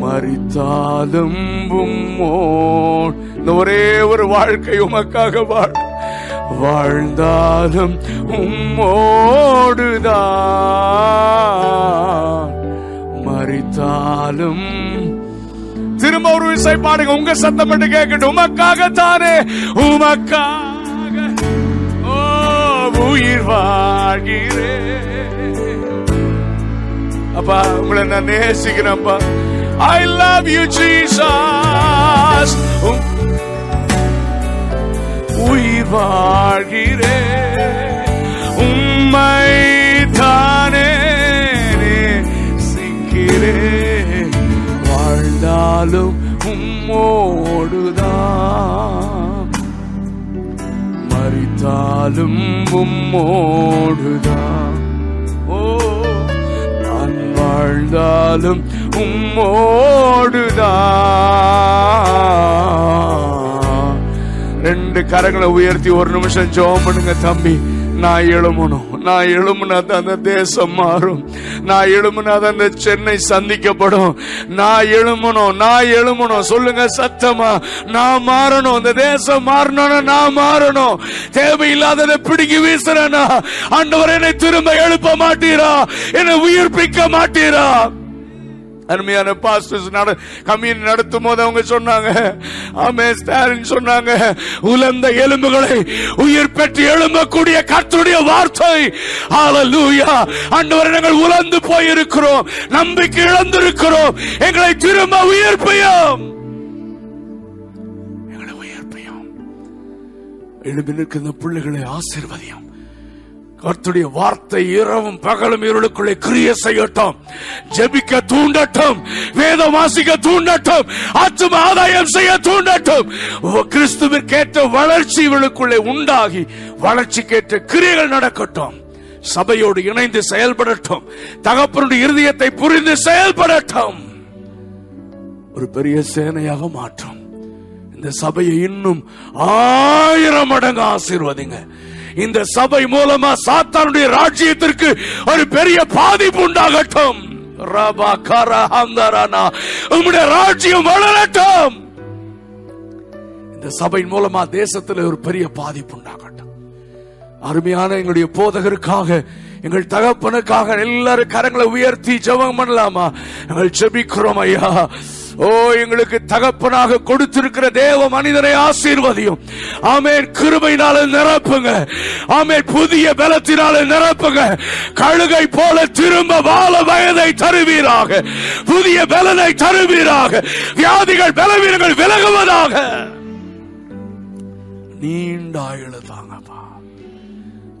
மறித்தாலும் இந்த ஒரே ஒரு வாழ்க்கை உமக்காக வாழ் வாழ்ந்தாலும் உம்மோடுதான். மறித்தாலும் திரும்ப ஒரு விசை பாடுங்க உங்க சத்தம் மட்டும் கேட்கட்டும். உமக்காக தானே உமக்காக ஓ உயிர் வாழ்கிறேன். அப்பா உங்களை நான் நேசிக்கிறேன்ப்பா I love you, Jesus. Oh. உயிர் உம்மை தானே நேசிக்கிறேன் வாழ்ந்தாலும் உம்மோடுதான். மறித்தாலும் உம்மோடுதான். ஓ நான் வாழ்ந்தாலும் உம்மோடுதான் ரெண்டு கரங்களை உயர்த்தி ஒரு நிமிஷம் ஜோம் பண்ணுங்க தம்பி. நான் எழுமணும் நான் எழுமுனா தான் அந்த தேசம் மாறும். நான் எழுமுனா தான் அந்த சென்னை சந்திக்கப்படும். நான் எழுமணும் நான் எழுமணும் சொல்லுங்க சத்தமா. நான் மாறணும். அந்த தேசம் மாறணும்னா நான் மாறணும். தேவையில்லாததை பிடுங்கி வீசுறேன்னா ஆண்டவர் என்னை திரும்ப எழுப்ப மாட்டீரா? என்னை உயிர்ப்பிக்க மாட்டீரா? அருமையான பாஸ்டர்ஸ் நட கம்யூனி நடத்தும் போது அவங்க சொன்னாங்க ஆமே ஸ்டாலின் சொன்னாங்க உலர்ந்த எலும்புகளை உயிர் பெற்று எழும்பக்கூடிய கர்த்தருடைய வார்த்தை. ஹalleluya அன்று நாங்கள் உலர்ந்து போயிருக்கிறோம். நம்பிக்கை இழந்திருக்கிறோம். எங்களை திரும்ப உயிர்ப்பையும் எங்களை உயிர்ப்பையும் எழுப்பி நிற்கின்ற பிள்ளைகளை ஆசிர்வதியும். கர்த்துடைய வார்த்தை இரவும் பகலும் இருளுக்குள்ளே கிரிய செய்யட்டும். ஜெபிக்க தூண்டட்டும். வேத வாசிக்க தூண்டட்டும். ஆத்தும ஆதாயம் செய்ய தூண்டட்டும். கிறிஸ்துவிற்கேற்ற வளர்ச்சி இவளுக்குள்ளே உண்டாகி வளர்ச்சிக்கேற்ற கிரியைகள் நடக்கட்டும். சபையோடு இணைந்து செயல்படட்டும். தகப்பனுடைய இருதயத்தை புரிந்து செயல்படட்டும். ஒரு பெரிய சேனையாக மாற்றும். இந்த சபையை இன்னும் ஆயிரம் மடங்கு ஆசீர்வதிங்க. இந்த சபை மூலமா சாத்தானுடைய ராஜ்யத்திற்கு ஒரு பெரிய பாதிப்பு உண்டாகட்டும். கர உம்முடைய ராஜ்யம் வளரட்டும். இந்த சபையின் மூலமா தேசத்தில் ஒரு பெரிய பாதிப்பு உண்டாகட்டும். அருமையான எங்களுடைய போதகருக்காக எங்கள் தகப்பனுக்காக எல்லாரும் கரங்களை உயர்த்தி ஜெபம் பண்ணலாமா? எங்கள் ஜெபிக்கிறோம் ஐயா. ஓ எங்களுக்கு தகப்பனாக கொடுத்திருக்கிற தேவ மனிதனை ஆசீர்வதியும். ஆமேன் கிருபையினால நிரப்புங்க. ஆமேன் புதிய பலத்தினால நிரப்புங்க. கழுகை போல திரும்ப வாழ வயதை தருவீராக. புதிய பலனை தருவீராக. வியாதிகள் பலவீனங்கள் விலகுவதாக. நீண்ட ஆயுள தாங்கப்பா.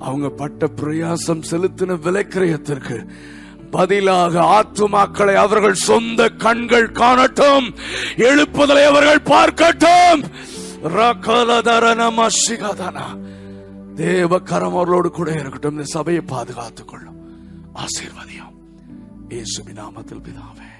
அவங்க பட்ட பிரயாசம் செலுத்தின விலைக்கிரயத்திற்கு பதிலாக ஆத்துமாக்களை அவர்கள் சொந்த கண்கள் காணட்டும் எழுப்புதலை அவர்கள் பார்க்கட்டும். தேவ கரம் அவர்களோடு கூட இருக்கட்டும். இந்த சபையை பாதுகாத்துக் கொள்ளும். ஆசீர்வதியும். இயேசுவின் நாமத்தில் பிதாவே.